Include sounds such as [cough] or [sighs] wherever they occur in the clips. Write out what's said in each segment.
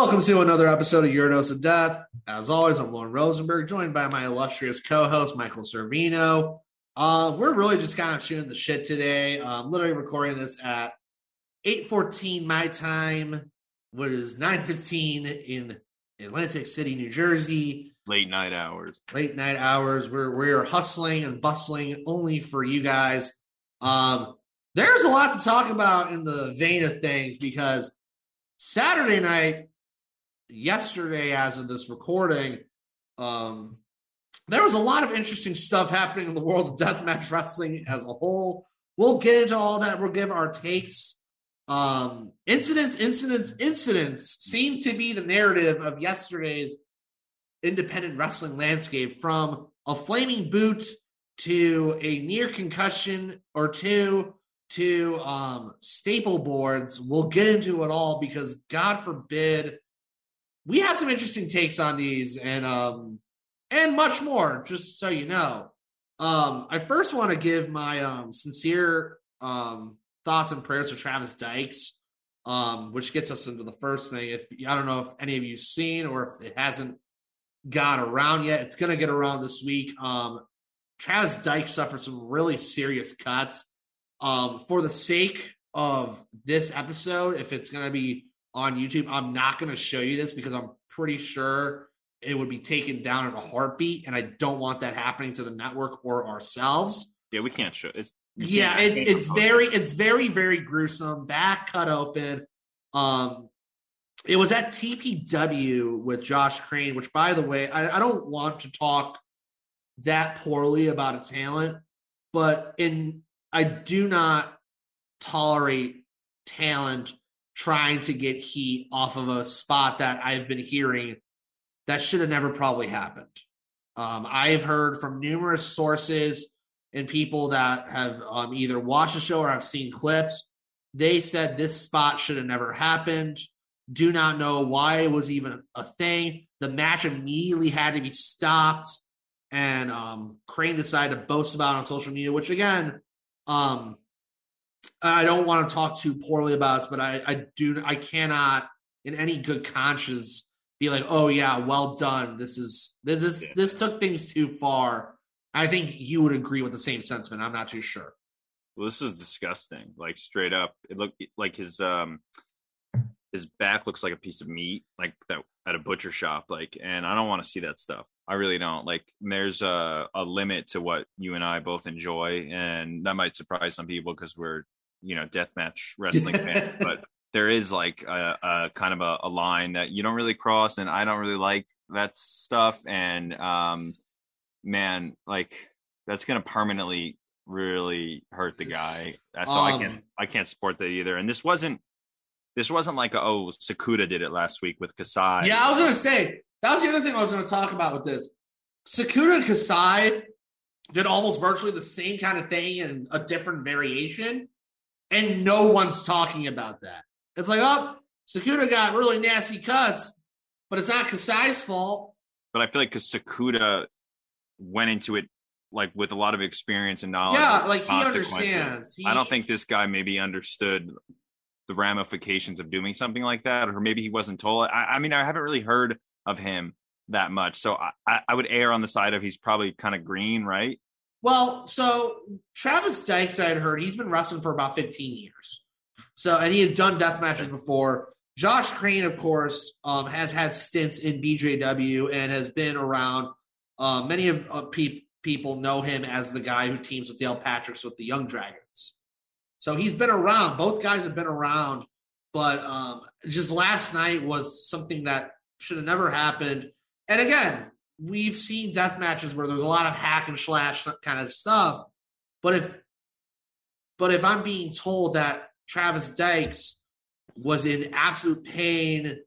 Welcome to another episode of Your Dose of Death. As always, I'm Loren Rosenberg, joined by my illustrious co-host Michael Servino. Uh, we're really just kind of shooting the shit today. I'm literally recording this at 8:14 my time, what is 9:15 in Atlantic City, New Jersey. Late night hours. Late night hours. We're we're hustling and bustling only for you guys. Um, there's a lot to talk about in the vein of things because Saturday night yesterday as of this recording um there was a lot of interesting stuff happening in the world of deathmatch wrestling as a whole. We'll get into all that. We'll give our takes. Um incidents incidents incidents seem to be the narrative of yesterday's independent wrestling landscape from a flaming boot to a near concussion or two to um staple boards. We'll get into it all because god forbid we have some interesting takes on these and um and much more just so you know. Um i first want to give my um sincere um thoughts and prayers to travis dykes um which gets us into the first thing. If i don't know if any of you seen or if it hasn't got around yet it's gonna get around this week. Um travis dykes suffered some really serious cuts. Um for the sake of this episode if it's gonna be on YouTube. I'm not going to show you this because I'm pretty sure it would be taken down in a heartbeat, and I don't want that happening to the network or ourselves. Yeah, we can't show it's. Yeah, it's it's very it's very very gruesome. Back cut open. Um, it was at TPW with Josh Crane, which, by the way, I, I don't want to talk that poorly about a talent, but in I do not tolerate talent trying to get heat off of a spot that I've been hearing that should have never probably happened. Um, I've heard from numerous sources and people that have um, either watched the show or have seen clips. They said this spot should have never happened. Do not know why it was even a thing. The match immediately had to be stopped, and um, Crane decided to boast about on social media, which again, um, I don't want to talk too poorly about this, but I, I do I cannot in any good conscience be like, oh yeah, well done. This is this is yeah. this took things too far. I think you would agree with the same sentiment. I'm not too sure. Well, this is disgusting. Like straight up, it looked like his um his back looks like a piece of meat, like that at a butcher shop. Like, and I don't want to see that stuff. I really don't. Like, there's a a limit to what you and I both enjoy, and that might surprise some people because we're you know deathmatch wrestling fans, [laughs] but there is like a, a kind of a, a, line that you don't really cross, and I don't really like that stuff. And um, man, like that's gonna permanently really hurt the guy. So um, I can't I can't support that either. And this wasn't this wasn't like a, oh Sakuda did it last week with Kasai. Yeah, I was gonna say that was the other thing I was gonna talk about with this. Sakuda and Kasai did almost virtually the same kind of thing in a different variation, and no one's talking about that. It's like, oh, Sakuda got really nasty cuts, but it's not Kasai's fault. But I feel like because Sakuda went into it like with a lot of experience and knowledge. Yeah, like he understands. He, I don't think this guy maybe understood the ramifications of doing something like that, or maybe he wasn't told. I, I mean, I haven't really heard of him that much, so I, I would err on the side of he's probably kind of green, right? Well, so Travis Dykes, I had heard he's been wrestling for about 15 years. So, and he had done death matches before. Josh Crane, of course, um, has had stints in BJW and has been around. Uh, many of uh, pe- people know him as the guy who teams with Dale Patricks with the Young Dragons. So he's been around. Both guys have been around, but um, just last night was something that should have never happened. And again, we've seen death matches where there's a lot of hack and slash kind of stuff. But if but if I'm being told that Travis Dykes was in absolute pain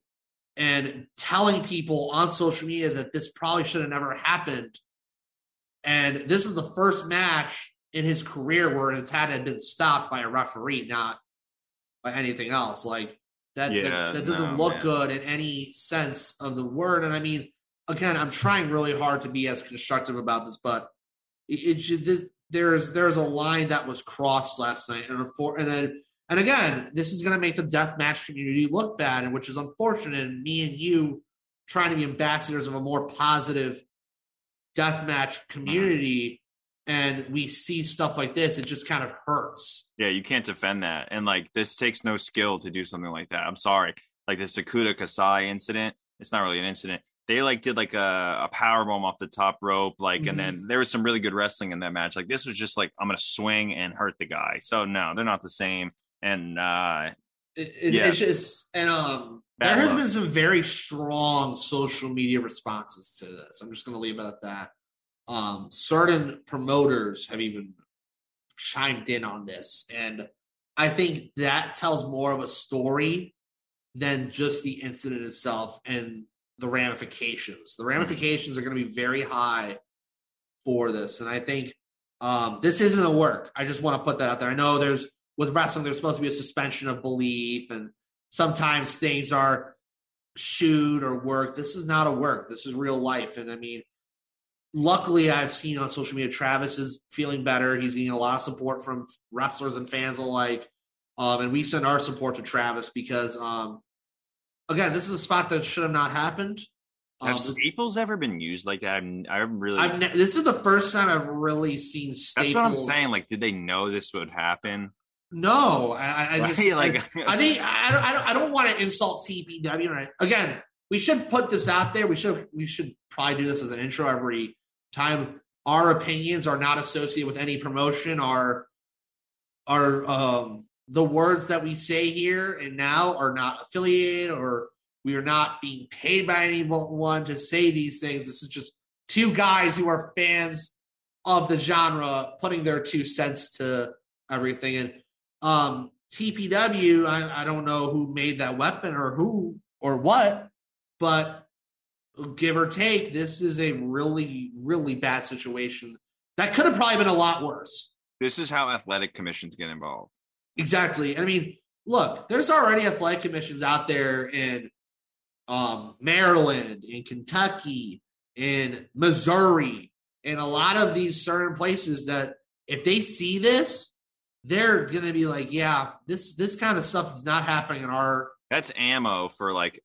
and telling people on social media that this probably should have never happened. And this is the first match in his career where it's had to been stopped by a referee, not by anything else. Like that, Yeah, that, that doesn't no, look man. good in any sense of the word. And I mean, again, I'm trying really hard to be as constructive about this, but it, it's just this, there's there's a line that was crossed last night, and for and then and again, this is going to make the death match community look bad, and which is unfortunate. And me and you trying to be ambassadors of a more positive death match mm-hmm. community, and we see stuff like this, it just kind of hurts. Yeah, you can't defend that. And like this takes no skill to do something like that. I'm sorry. Like the Sakuda Kasai incident, it's not really an incident. They like did like a, a power bomb off the top rope, like, and then there was some really good wrestling in that match. Like this was just like I'm gonna swing and hurt the guy. So no, they're not the same. And uh It, it, Yeah. It's just and um, Bad there has luck. been some very strong social media responses to this. I'm just going to leave it at that. Um, certain promoters have even chimed in on this, and I think that tells more of a story than just the incident itself and the ramifications. The ramifications are going to be very high for this, and I think um, this isn't a work. I just want to put that out there. I know there's with wrestling, there's supposed to be a suspension of belief, and sometimes things are shoot or work. This is not a work. This is real life, and I mean, luckily, I've seen on social media Travis is feeling better. He's getting a lot of support from wrestlers and fans alike, um, and we send our support to Travis because, um, again, this is a spot that should have not happened. Um, have this- staples ever been used like that? I'm, I'm really I've ne- this is the first time I've really seen staples. that's what I'm saying. Like, did they know this would happen? No, I, I- Right? just [laughs] like I think I don't, I don't, I don't want to insult TPW. Right? Again, we should put this out there. We should we should probably do this as an intro every time. Our opinions are not associated with any promotion. Our our um the words that we say here and now are not affiliated or we are not being paid by anyone to say these things. This is just two guys who are fans of the genre putting their two cents to everything. And um, TPW, I, I don't know who made that weapon or who or what, but give or take, this is a really, really bad situation. That could have probably been a lot worse. this is how athletic commissions get involved. Exactly. I mean, look, there's already athletic commissions out there in um, Maryland, in Kentucky, in Missouri, in a lot of these certain places that if they see this, they're gonna be like, yeah, this this kind of stuff is not happening in our That's ammo for like,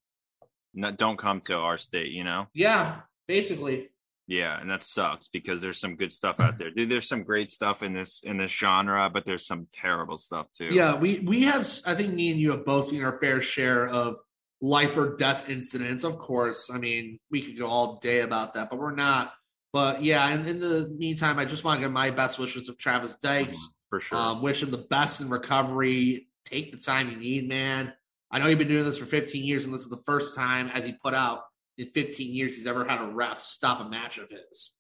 no, don't come to our state. You know. yeah, basically. Yeah, and that sucks because there's some good stuff out there. Dude, there's some great stuff in this in this genre, but there's some terrible stuff too. Yeah, we we have. I think me and you have both seen our fair share of life or death incidents. Of course, I mean we could go all day about that, but we're not. But yeah, and in the meantime, I just want to give my best wishes of Travis Dykes. for sure. Um, wish him the best in recovery. Take the time you need, man. I know you've been doing this for 15 years, and this is the first time, as he put out in 15 years, he's ever had a ref stop a match of his,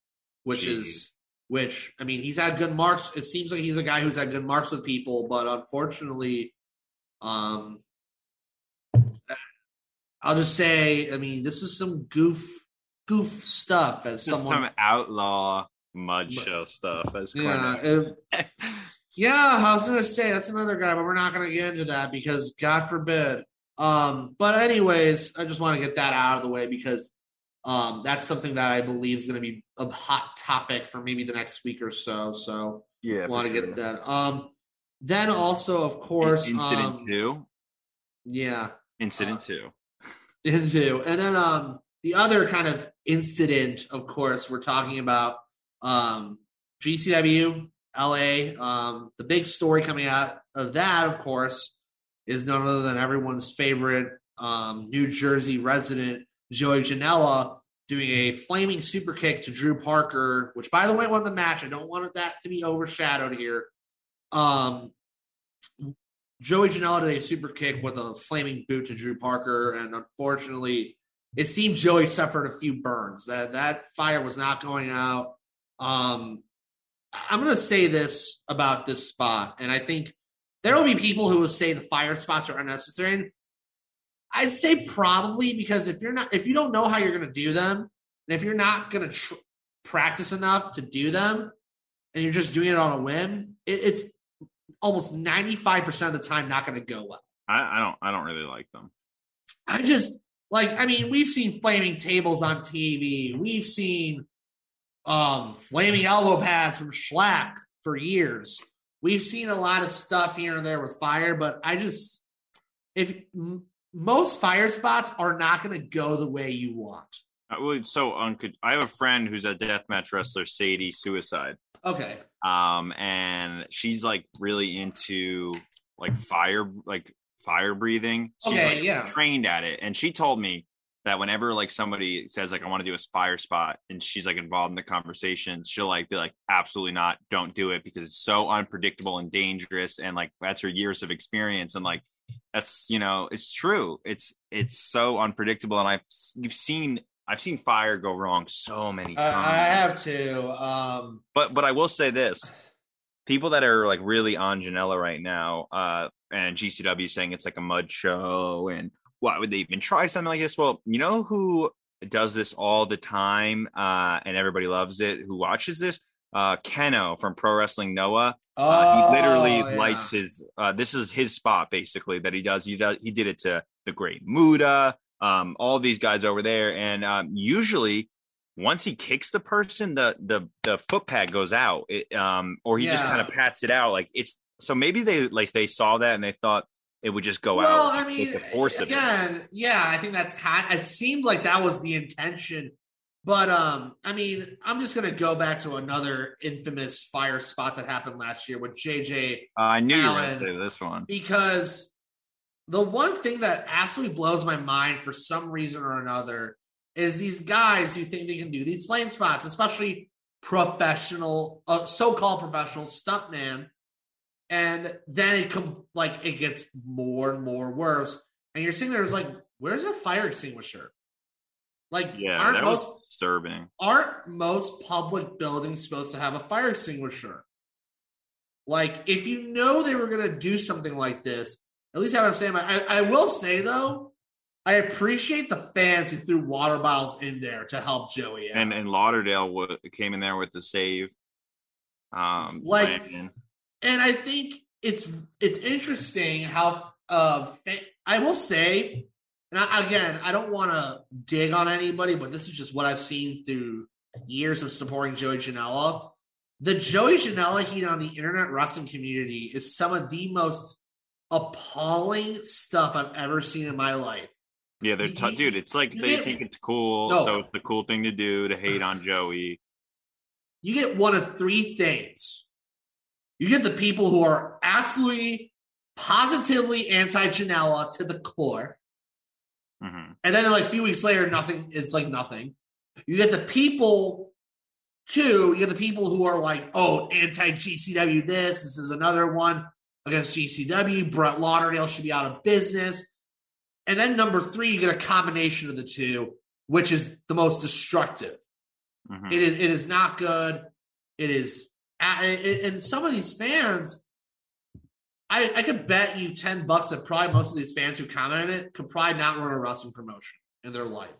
which Jeez. is which I mean, he's had good marks. It seems like he's a guy who's had good marks with people, but unfortunately, um, I'll just say, I mean, this is some goof, goof stuff. As Just someone, some outlaw mud show stuff. As yeah, if, [laughs] Yeah, I was gonna say that's another guy, but we're not gonna get into that because God forbid. Um, but anyways, I just want to get that out of the way because um that's something that I believe is gonna be a hot topic for maybe the next week or so. So yeah, want to for get that. Um then also of course Incident um two. yeah, Incident uh, two. [laughs] into. And then um the other kind of incident, of course, we're talking about um GCW LA. Um the big story coming out of that, of course, is none other than everyone's favorite um New Jersey resident Joey Janela doing a flaming super kick to Drew Parker, which by the way won the match. I don't want that to be overshadowed here. Um Joey Janela did a super kick with a flaming boot to Drew Parker, and unfortunately, it seemed Joey suffered a few burns. That that fire was not going out. Um, I'm going to say this about this spot, and I think there will be people who will say the fire spots are unnecessary. I'd say probably because if you're not, if you don't know how you're going to do them, and if you're not going to tr- practice enough to do them, and you're just doing it on a whim, it, it's almost 95% of the time not going to go well. I, I don't I don't really like them. I just like I mean, we've seen flaming tables on TV. We've seen um flaming elbow pads from Shlak for years. We've seen a lot of stuff here and there with fire, but I just if m- most fire spots are not going to go the way you want. Uh, well, it's so unco- I have a friend who's a deathmatch wrestler, Sadie Suicide. Okay. um and she's like really into like fire like fire breathing she's Okay, like yeah. trained at it and she told me that whenever like somebody says like i want to do a fire spot and she's like involved in the conversation she'll like be like absolutely not don't do it because it's so unpredictable and dangerous and like that's her years of experience and like that's you know it's true it's it's so unpredictable and i've you've seen i've seen fire go wrong so many times I have to. Um, but but I will say this: [sighs] people that are like really on Janela right now, uh, and GCW saying it's like a mud show, and why would they even try something like this? Well, you know who does this all the time, uh, and everybody loves it. Who watches this? Uh, Kenoh from Pro Wrestling Noah. Uh, he literally oh, yeah. lights his. Uh, this is his spot basically that he does. He does. He did it to the Great Muta. Um, all these guys over there, and um, usually once he kicks the person, the the the foot pad goes out, it, um, or he just kind of pats it out. Like it's so maybe they like they saw that and they thought it would just go well, out. I mean, the force of it. again, yeah, I think that's kind. It seemed like that was the intention, but um, I mean, I'm just gonna go back to another infamous fire spot that happened last year with JJ Uh, I knew you were to say this one. because the one thing that absolutely blows my mind for some reason or another is these guys who think they can do these flame spots, especially professional, uh, so-called professional stuntman, and then it com- like it gets more and more worse, and you're sitting there is like, where's a fire extinguisher? Like, Yeah, aren't that most was disturbing. aren't most public buildings supposed to have a fire extinguisher? Like, if you know they were going to do something like this, at least have a standby. I, I will say though, I appreciate the fans who threw water bottles in there to help Joey. Out. And and Lauderdale w- came in there with the save. Um, Like-. And I think it's it's interesting how uh I will say, and I, again, I don't want to dig on anybody, but this is just what I've seen through years of supporting Joey Janela. The Joey Janela heat on the internet wrestling community is some of the most appalling stuff I've ever seen in my life. Yeah, they're t- dude. It's like they get- think it's cool, No. so it's the cool thing to do to hate on Joey. you get one of three things. You get the people who are absolutely, positively anti Janela to the core. hmm And then like a few weeks later, nothing, it's like nothing. You get the people, too, you get the people who are like, oh, anti GCW this, this is another one against GCW. Brett Lauderdale should be out of business. And then number three, you get a combination of the two, which is the most destructive. hmm It is it is not good. It is and- some of these fans, I I could bet you ten bucks that probably most of these fans who commented it could probably not run a wrestling promotion in their life.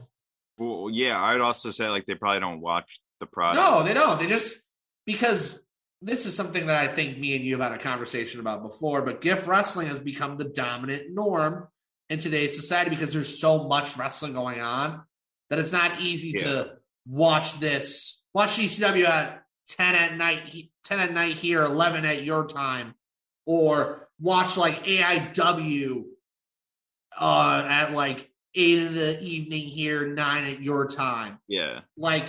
Well, yeah, I'd also say like they probably don't watch the product. No, they don't. They just because this is something that I think me and you have had a conversation about before, but gift wrestling has become the dominant norm in today's society because there's so much wrestling going on that it's not easy Yeah. to watch this. Watch GCW at 10 at night, 10 at night here, 11 at your time, or watch like AIW uh, at like 8 in the evening here, 9 at your time. Yeah, like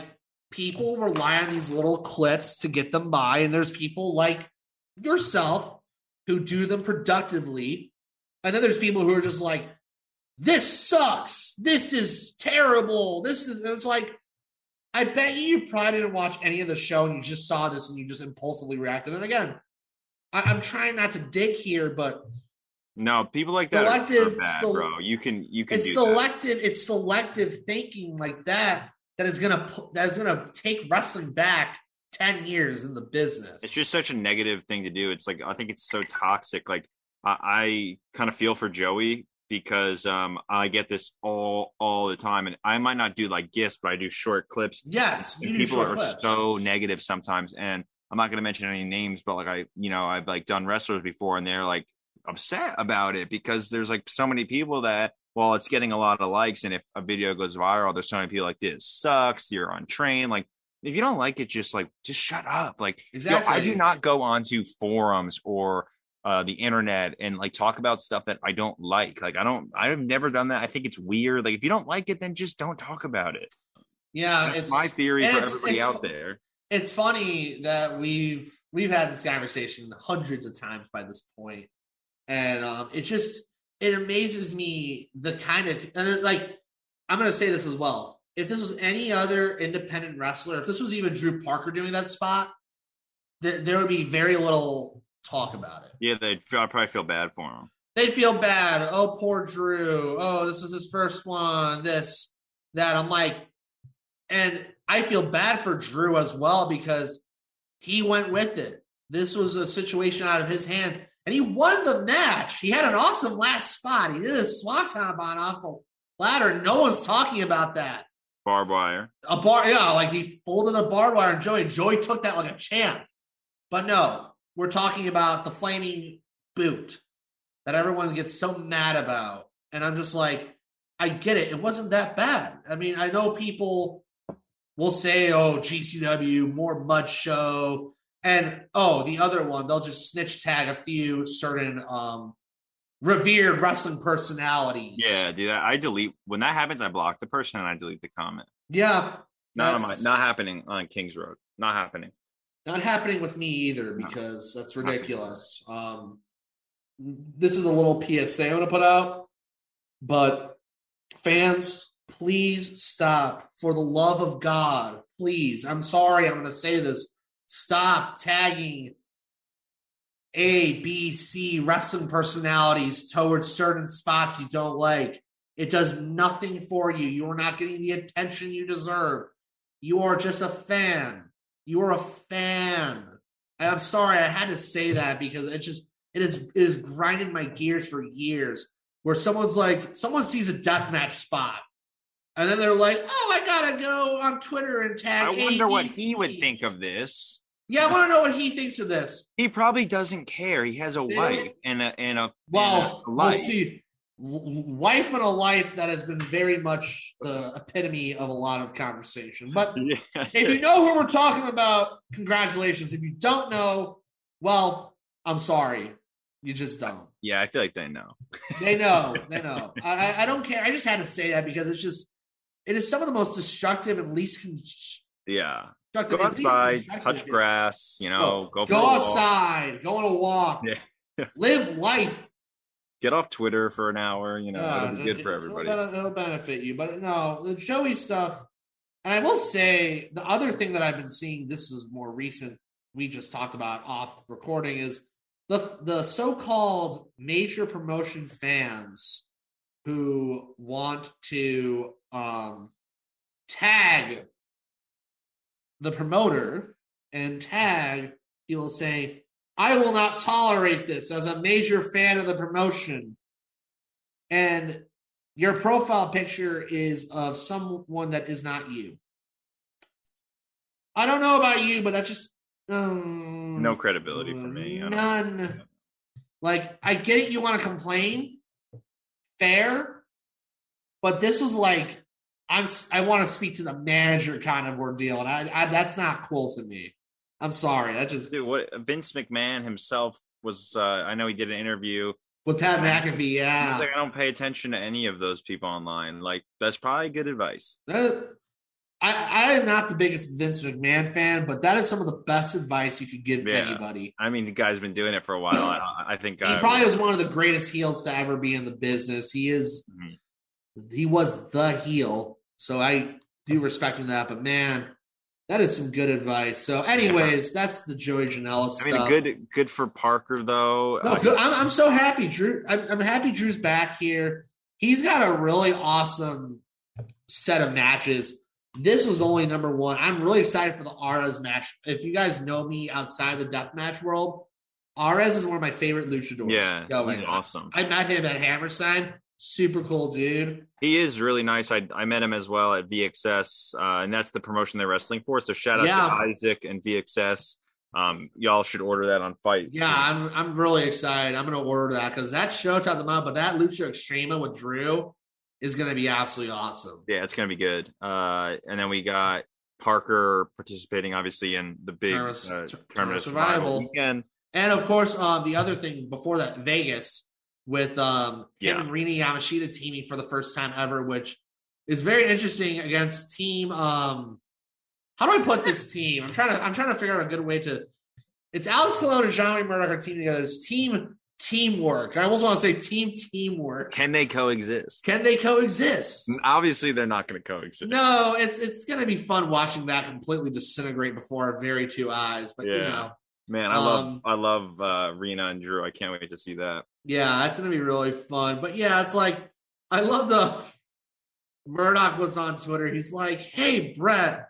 people rely on these little clips to get them by and there's people like yourself who do them productively and then there's people who are just like this sucks. This is terrible. This is it's like i bet you you probably didn't watch any of the show and you just saw this and you just impulsively reacted and again I, i'm trying not to dig here but no, people like that Selective- bad, bro. You can you can it's do that. selective it's selective thinking like that that is gonna that is gonna take wrestling back 10 years in the business It's just such a negative thing to do. It's like I think it's so toxic. Like I, I kind of feel for Joey because um I get this all all the time, and I might not do like gifs, but I do short clips. Yes, people are clips. so negative sometimes, and I'm not going to mention any names, but like I, you know, I've like done wrestlers before, and they're like upset about it because there's like so many people that well, it's getting a lot of likes, and if a video goes viral, there's so many people like this sucks. You're on train, Like if you don't like it, just like just shut up. Like exactly. I do not go onto forums or uh, the internet and like talk about stuff that I don't like. Like I don't, I've never done that. I think it's weird. Like if you don't like it, then just don't talk about it. Yeah, That's it's my theory for it's- everybody it's- out there. it's funny that we've we've had this conversation hundreds of times by this point and um it just it amazes me the kind of and it, like i'm gonna say this as well if this was any other independent wrestler if this was even drew parker doing that spot th- there would be very little talk about it Yeah, they'd feel, I'd probably feel bad for them. they'd feel bad. Oh, poor Drew. Oh, this is his first one. This, that. I'm like, and I feel bad for Drew as well because he went with it. This was a situation out of his hands, and he won the match. He had an awesome last spot. He did a swanton on off a ladder. No one's talking about that. Barbed wire. A bar, yeah, like he folded the barbed wire and Joey. Joey took that like a champ. But no, we're talking about the flaming boot that everyone gets so mad about. And I'm just like, I get it. It wasn't that bad. I mean, I know people will say, oh, GCW, more mud show. And oh, the other one, they'll just snitch tag a few certain um revered wrestling personalities. Yeah, dude. I I delete when that happens. I block the person and I delete the comment. Yeah. Not on my, not happening on Kings Road. Not happening. Not happening with me either No. because that's ridiculous. Um, this is a little PSA I'm going to put out, but fans, please stop. For the love of God, please. I'm sorry, I'm going to say this. Stop tagging A, B, C wrestling personalities towards certain spots you don't like. It does nothing for you. You are not getting the attention you deserve. You are just a fan. You are a fan. And I'm sorry, I had to say that because it just it is it has grinded my gears for years. Where someone's like, someone sees a deathmatch spot, and then they're like, "Oh, I gotta go on Twitter and tag." I wonder what he would think of this. Yeah, I want to know what he thinks of this. He probably doesn't care. He has a wife and a and a Well, and a we'll see. Wife and a life that has been very much the epitome of a lot of conversation. But [laughs] Yeah. if you know who we're talking about, congratulations. If you don't know, well, I'm sorry. You just don't. yeah, I feel like they know. They know. [laughs] They know. I, I- don't care. I just had to say that because it's just, it is some of the most destructive and least constructive. Yeah, go outside, touch grass. You know, oh, go for Go a walk. outside. Go on a walk. Yeah. [laughs] Live life. Get off Twitter for an hour. You know, Yeah, it'll be good for it'll everybody. bene- It'll benefit you, but no, the Joey stuff. And I will say the other thing that I've been seeing. This is more recent. We just talked about off recording is the the so called major promotion fans who want to um, tag the promoter and tag people saying, I will not tolerate this as a major fan of the promotion. And your profile picture is of someone that is not you. I don't know about you, but that's just um, no credibility for me. None. Like, I get it. You want to complain, fair, but this was like, I'm. I want to speak to the manager kind of ordeal, and I, I that's not cool to me. I'm sorry. That just Dude, what Vince McMahon himself was. Uh, I know he did an interview. with Pat McAfee, yeah. like, I don't pay attention to any of those people online. Like, that's probably good advice. That- I, I am not the biggest Vince McMahon fan, but that is some of the best advice you could give Yeah. anybody. I mean, the guy's been doing it for a while. I, I think He I, probably was one of the greatest heels to ever be in the business. He is, Mhm. he was the heel, so I do respect him that. But man, that is some good advice. So, anyways, that's the Joey Janela stuff. I mean, good good for Parker though. No, good. I'm, I'm so happy, Drew. I'm, I'm happy Drew's back here. He's got a really awesome set of matches. This was only number one. I'm really excited for the Arez match. If you guys know me outside the Death Match world, Arez is one of my favorite luchadors. yeah, going. he's awesome. I met him at Hammerstein. Super cool dude. He is really nice. I I met him as well at VXS, uh, and that's the promotion they're wrestling for. So shout out Yeah. to Isaac and VXS. Um, y'all should order that on Fight. Yeah, I'm I'm really excited. I'm gonna order that because that show's out the month, but that Lucha Extrema with Drew is gonna be absolutely awesome. yeah, it's gonna be good. Uh, and then we got Parker participating, obviously, in the big Tournament- uh, Tournament tournament Survival. survival weekend. And of course, um, the other thing before that, Vegas with um him Yeah. and Rina Yamashita teaming for the first time ever, which is very interesting against team. Um, how do I put this team? I'm trying to I'm trying to figure out a good way to. It's Alex Colon and Jean Murdoch are teaming together. It's team teamwork. I almost want to say team teamwork. Can they coexist? Can they coexist? Obviously, they're not going to coexist. No, it's it's gonna be fun watching that completely disintegrate before our very two eyes. But you know, man, I love Um, I love uh, Rina and Drew. I can't wait to see that. yeah, that's gonna be really fun. But yeah, it's like I love the [laughs] Murdoch was on Twitter. He's like, "Hey, Brett,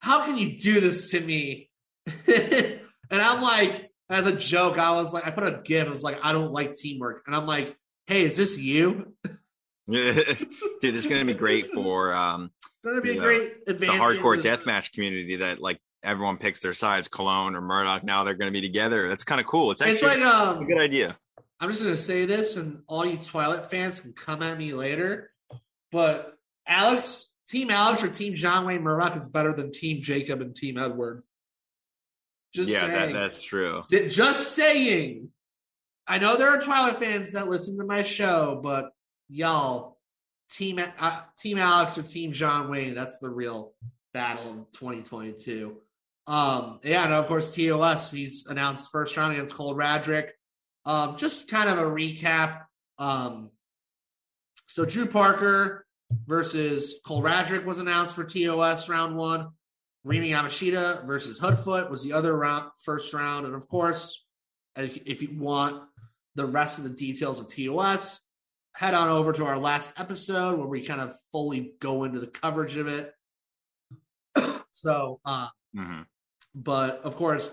how can you do this to me?" [laughs] and I'm like, as a joke, I was like, I put a gif. I was like, "I don't like teamwork," and I'm like, "Hey, is this you?" [laughs] Dude, it's going to be great for um, It's gonna be a great the hardcore into- deathmatch community that like everyone picks their sides. Colon or Murdoch. Now they're going to be together. That's kind of cool. It's actually It's like a um, good idea. I'm just gonna say this, and all you Twilight fans can come at me later. But Alex, Team Alex or Team John Wayne Murdoch is better than Team Jacob and Team Edward. Just yeah, that, that's true. Just saying. I know there are Twilight fans that listen to my show, but y'all, Team uh, Team Alex or Team John Wayne, that's the real battle of 2022. Um, yeah, and of course TOS, he's announced first round against Cole Radrick. Um, just kind of a recap. Um, so Drew Parker versus Cole Radrick was announced for TOS round one. Rina Yamashita versus Hoodfoot was the other round, first round, and of course, if you want the rest of the details of TOS, head on over to our last episode where we kind of fully go into the coverage of it. [coughs] so, uh, Mhm. But of course,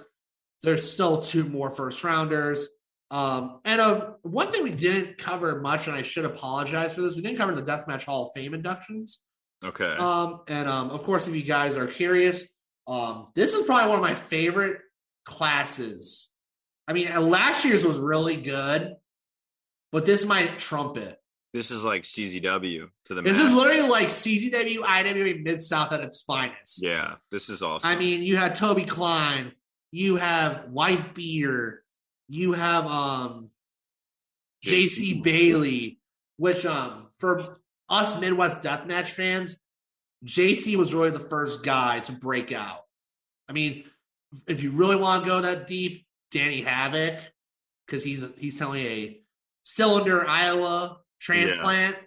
there's still two more first rounders. Um, and uh, one thing we didn't cover much, and I should apologize for this, we didn't cover the Deathmatch Hall of Fame inductions. Okay. Um, and um, of course, if you guys are curious, um, this is probably one of my favorite classes. I mean, last year's was really good, but this might trump it. This is like CZW to the This max. is literally like CZW, IWA, Mid South at its finest. yeah, this is awesome. I mean, you had Toby Klein, you have Wife Beater, you have um JC Bailey, which um for us Midwest Deathmatch fans, JC was really the first guy to break out. I mean, if you really want to go that deep, Danny Havoc, because he's he's telling a cylinder Iowa transplant.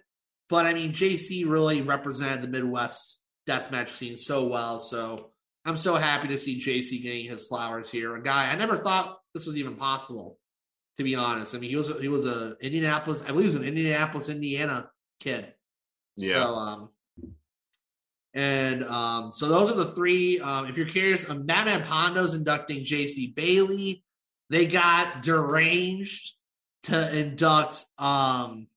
But I mean, JC really represented the Midwest deathmatch scene so well. So I'm so happy to see JC getting his flowers here. A guy I never thought this was even possible, to be honest. I mean, he was he was a Indianapolis, I believe he was an Indianapolis, Indiana kid. Yeah. So um and um so those are the three. Um if you're curious, um, Pondo's inducting JC Bailey. They got deranged to induct um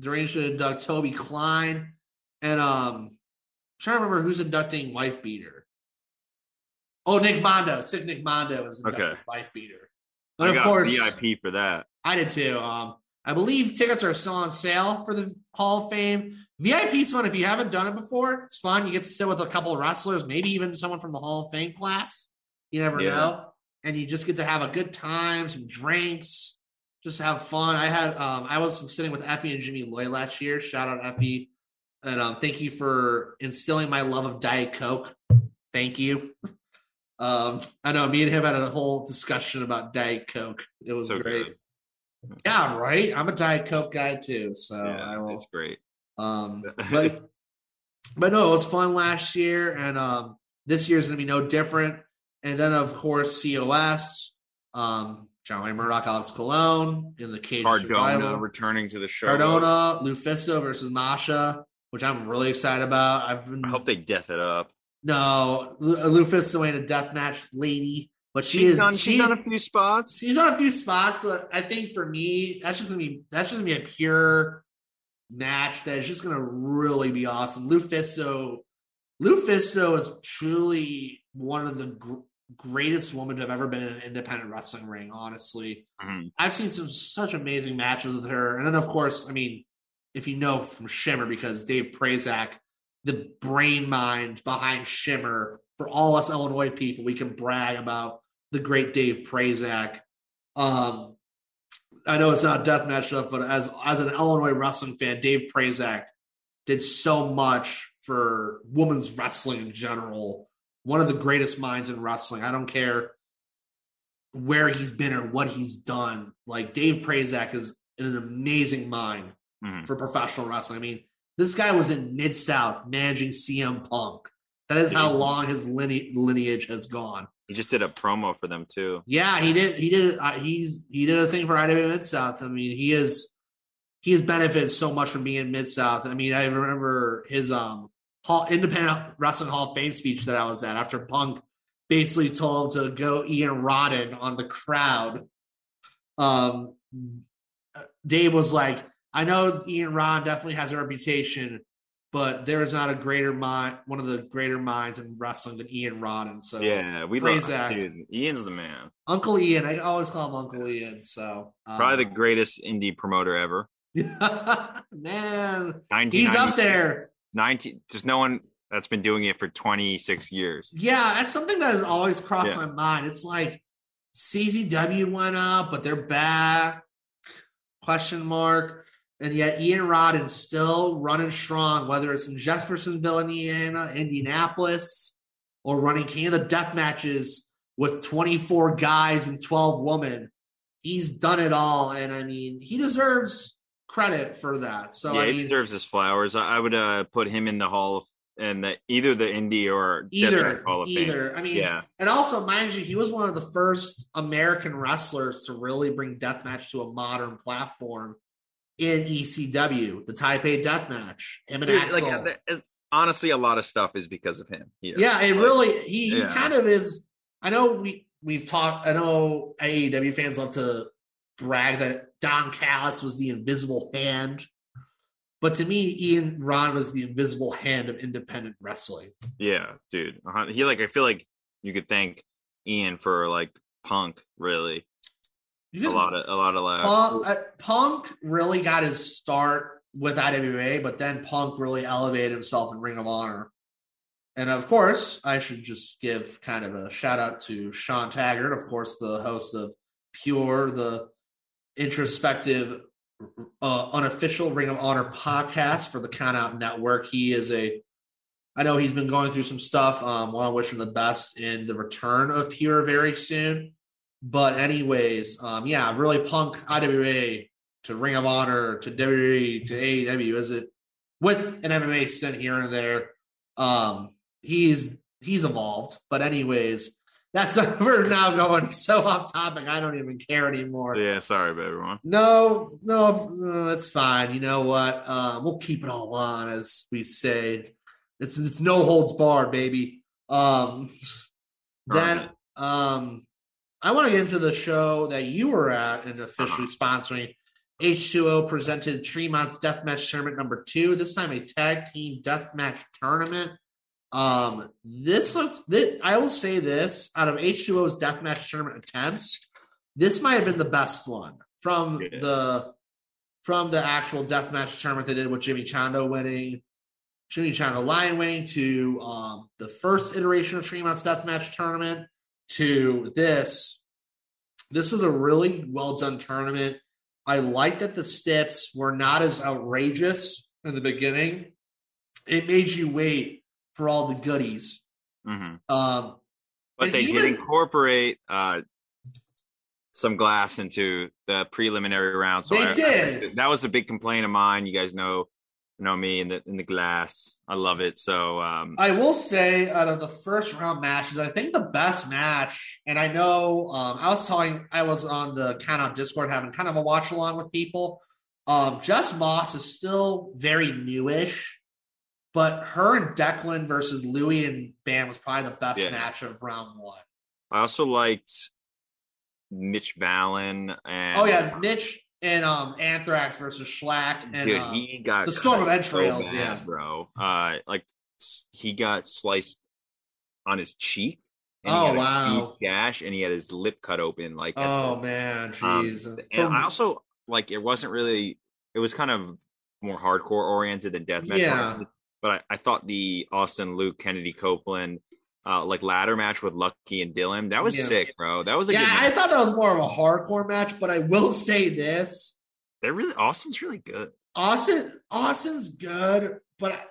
deranged to induct Toby Klein. And um I'm trying to remember who's inducting Wife Beater. Oh, Nick Mondo. Sick Nick Mondo is inducting Okay. Wife Beater. I of course, VIP for that. I did too. Um, I believe tickets are still on sale for the Hall of Fame. VIP's fun if you haven't done it before. It's fun. You get to sit with a couple of wrestlers, maybe even someone from the Hall of Fame class. You never Yeah. know. And you just get to have a good time, some drinks, just have fun. I had um, I was sitting with Effy and Jimmy Lloyd last year. Shout out Effy. And um, thank you for instilling my love of Diet Coke. Thank you. Um, I know me and him had a whole discussion about Diet Coke. It was So great. good. Yeah, right. I'm a Diet Coke guy too, so yeah, I will. it's great. Um, [laughs] but but no, it was fun last year, and um, this year's gonna be no different. And then of course COS, um, John Wayne Murdoch, Alex Colon in the cage Cardona survival. returning to the show. Cardona, Lufisto versus Masha, which I'm really excited about. I've been I hope they death it up. no Lu- uh, Lufisto ain't a death match lady, but she she's is done, she she's done a few spots. She's on a few spots, but I think for me, that's just gonna be that's just gonna be a pure match that is just going to really be awesome. Lufisto, Lufisto is truly one of the greatest woman to have ever been in an independent wrestling ring. Honestly, Mhm. I've seen some such amazing matches with her, and then of course, I mean, if you know from Shimmer, because Dave Prazak, the brain mind behind Shimmer, for all us Illinois people, we can brag about the great Dave Prazak. Um, I know it's not deathmatch stuff, but as as an Illinois wrestling fan, Dave Prazak did so much for women's wrestling in general. One of the greatest minds in wrestling. I don't care where he's been or what he's done. Like Dave Prazak is an amazing mind Mhm. for professional wrestling. I mean, this guy was in Mid South managing CM Punk. That is how long his line- lineage has gone. He just did a promo for them too. Yeah, he did. He did. Uh, he's he did a thing for IW Mid South. I mean, he is he has benefited so much from being in Mid South. I mean, I remember his um hall, independent wrestling Hall of Fame speech that I was at after Punk basically told him to go Ian Rotten on the crowd. Um, Dave was like, "I know Ian Rod definitely has a reputation." But there is not a greater mind, one of the greater minds in wrestling than Ian Rotten. So Yeah, we love that. dude. Ian's the man. Uncle Ian. I always call him Uncle Ian. So um, Probably the greatest indie promoter ever. [laughs] man, he's up there. 19 just no one that's been doing it for 26 years. Yeah, that's something that has always crossed Yeah. my mind. It's like CZW went up, but they're back. Question mark. And yet Ian Rotten's still running strong, whether it's in Jeffersonville, Indiana, Indianapolis, or running King of the Death matches with 24 guys and 12 women. He's done it all. And I mean, he deserves credit for that. So yeah, I he deserves his flowers. I, would uh, put him in the hall of and the, either the indie or either, Hall of Fame. either. I mean, Yeah, And also, mind you, he was one of the first American wrestlers to really bring deathmatch to a modern platform in ECW, the Taipei Deathmatch. Him and Dude, Axl. like uh, honestly, a lot of stuff is because of him. Here. yeah, it Like, really he, he kind of is. I know we we've talked. I know AEW fans love to brag that Don Callis was the invisible hand, but to me, Ian Ron was the invisible hand of independent wrestling. Yeah, dude. Uh-huh. He like I feel like you could thank Ian for like Punk really a lot of a lot of like Punk, uh, Punk really got his start with IWA, but then Punk really elevated himself in Ring of Honor. And of course, I should just give kind of a shout out to Sean Taggart, of course, the host of Pure, the introspective, uh, unofficial Ring of Honor podcast for the Count Out Network. He is a, I know he's been going through some stuff. Um, want to wish him the best in the return of Pure very soon. But anyways, um, yeah, really punk IWA to Ring of Honor to WWE to AEW is it with an MMA stint here and there. Um, he's he's evolved. But anyways, that's [laughs] we're now going so off topic. I don't even care anymore. So, yeah, sorry about everyone. No, no, no, that's fine. You know what? Uh, we'll keep it all on, as we say. It's it's no holds barred, baby. Um, then, um, I want to get into the show that you were at and officially sponsoring. H2O presented Tremont's Deathmatch Tournament number two. This time, a tag team deathmatch tournament. Um, this looks. This, I will say this: out of H2O's deathmatch tournament attempts, this might have been the best one from Yeah. the from the actual deathmatch tournament they did with Jimmy Chando winning, Jimmy Chando Lion winning to um, the first iteration of Tremont's deathmatch tournament to this. This was a really well done tournament. I like that the stiffs were not as outrageous in the beginning. It made you wait for all the goodies. hmm Um, But they even- did incorporate uh, some glass into the preliminary round. So They I- I- did. that was a big complaint of mine. You guys know know me in the in the glass. I love it. So um, I will say, out of the first round matches, I think the best match, and I know um, I was telling, I was on the kind of Discord having kind of a watch along with people. Um, Jess Moss is still very newish, but her and Declan versus Louis and Bam was probably the best Yeah. match of round one. I also liked Mitch Vallen and Oh yeah, Mitch. and um Anthrax versus Shlak and Dude, uh, he got the Storm of Entrails, bad, yeah. bro. Uh, like he got sliced on his cheek. And Oh, he had a wow. gash, and he had his lip cut open. Like, oh the- man, Um, and From- I also like it wasn't really. It was kind of more hardcore oriented than deathmatch. Yeah. But I, I thought the Austin Luke Kennedy Copeland uh like ladder match with Lucky and Dylan that was Yeah. sick, bro. That was a yeah, good. I thought that was more of a hardcore match, but I will say this: They're really Austin's really good. Austin, Austin's good, but I-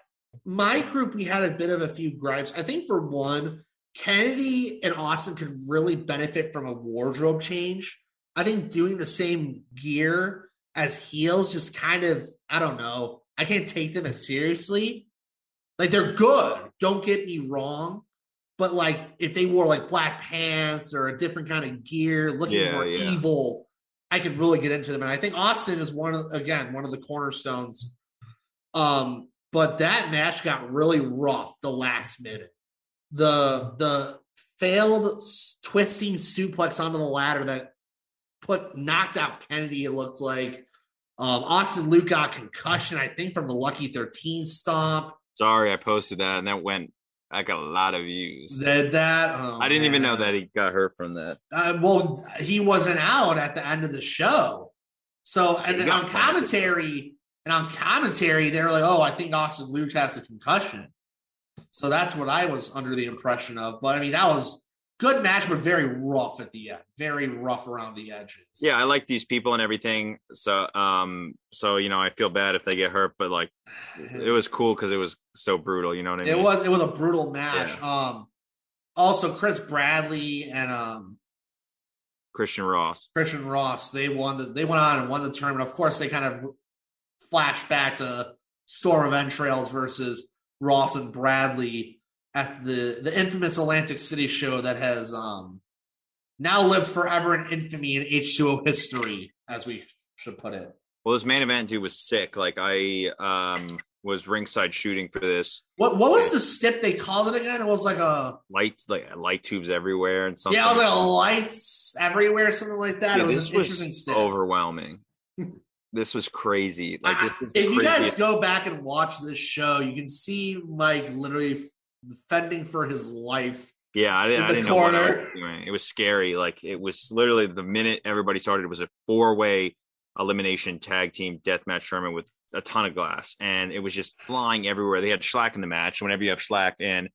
my group we had a bit of a few gripes. I think for one, Kennedy and Austin could really benefit from a wardrobe change. I think doing the same gear as heels just kind of, I don't know. I can't take them as seriously. Like they're good, don't get me wrong. But like if they wore like black pants or a different kind of gear, looking Yeah, more yeah. evil, I could really get into them. And I think Austin is one of again one of the cornerstones. Um, but that match got really rough the last minute. The the failed twisting suplex onto the ladder that put knocked out Kennedy. It looked like um, Austin Luke got concussion. I think from the Lucky Thirteen stomp. Sorry, I posted that and that went. I got a lot of views. Did that? Oh, I didn't even know that he got hurt from that. Uh, well, he wasn't out at the end of the show. So, and on commentary, and on commentary, they were like, "Oh, I think Austin Luke has a concussion." So that's what I was under the impression of. But I mean, that was good match, but very rough at the end, very rough around the edges. Yeah, I like these people and everything. So, um, so you know, I feel bad if they get hurt, but like, [sighs] it was cool because it was so brutal. You know what I mean? It was it was a brutal match. Um, also Chris Bradley and um Christian Ross. Christian Ross, they won the they went on and won the tournament. Of course, they kind of flash back to Storm of Entrails versus Ross and Bradley at the the infamous Atlantic City show that has um now lived forever in infamy in H2O history, as we should put it. Well, this main event dude was sick. Like I um was ringside shooting for this What what was the stip they called it again? It was like a light like light tubes everywhere and something. yeah, was like lights everywhere, something like that. It was an interesting stip. overwhelming. [laughs] this was crazy. Like I- was the if you guys go back and watch this show, you can see Mike literally fending for his life. Yeah, I didn't, I didn't know what I was doing. It was scary. Like it was literally the minute everybody started, it was a four way elimination tag team deathmatch tournament with a ton of glass, and it was just flying everywhere. They had Shlak in the match. Whenever you have Shlak in,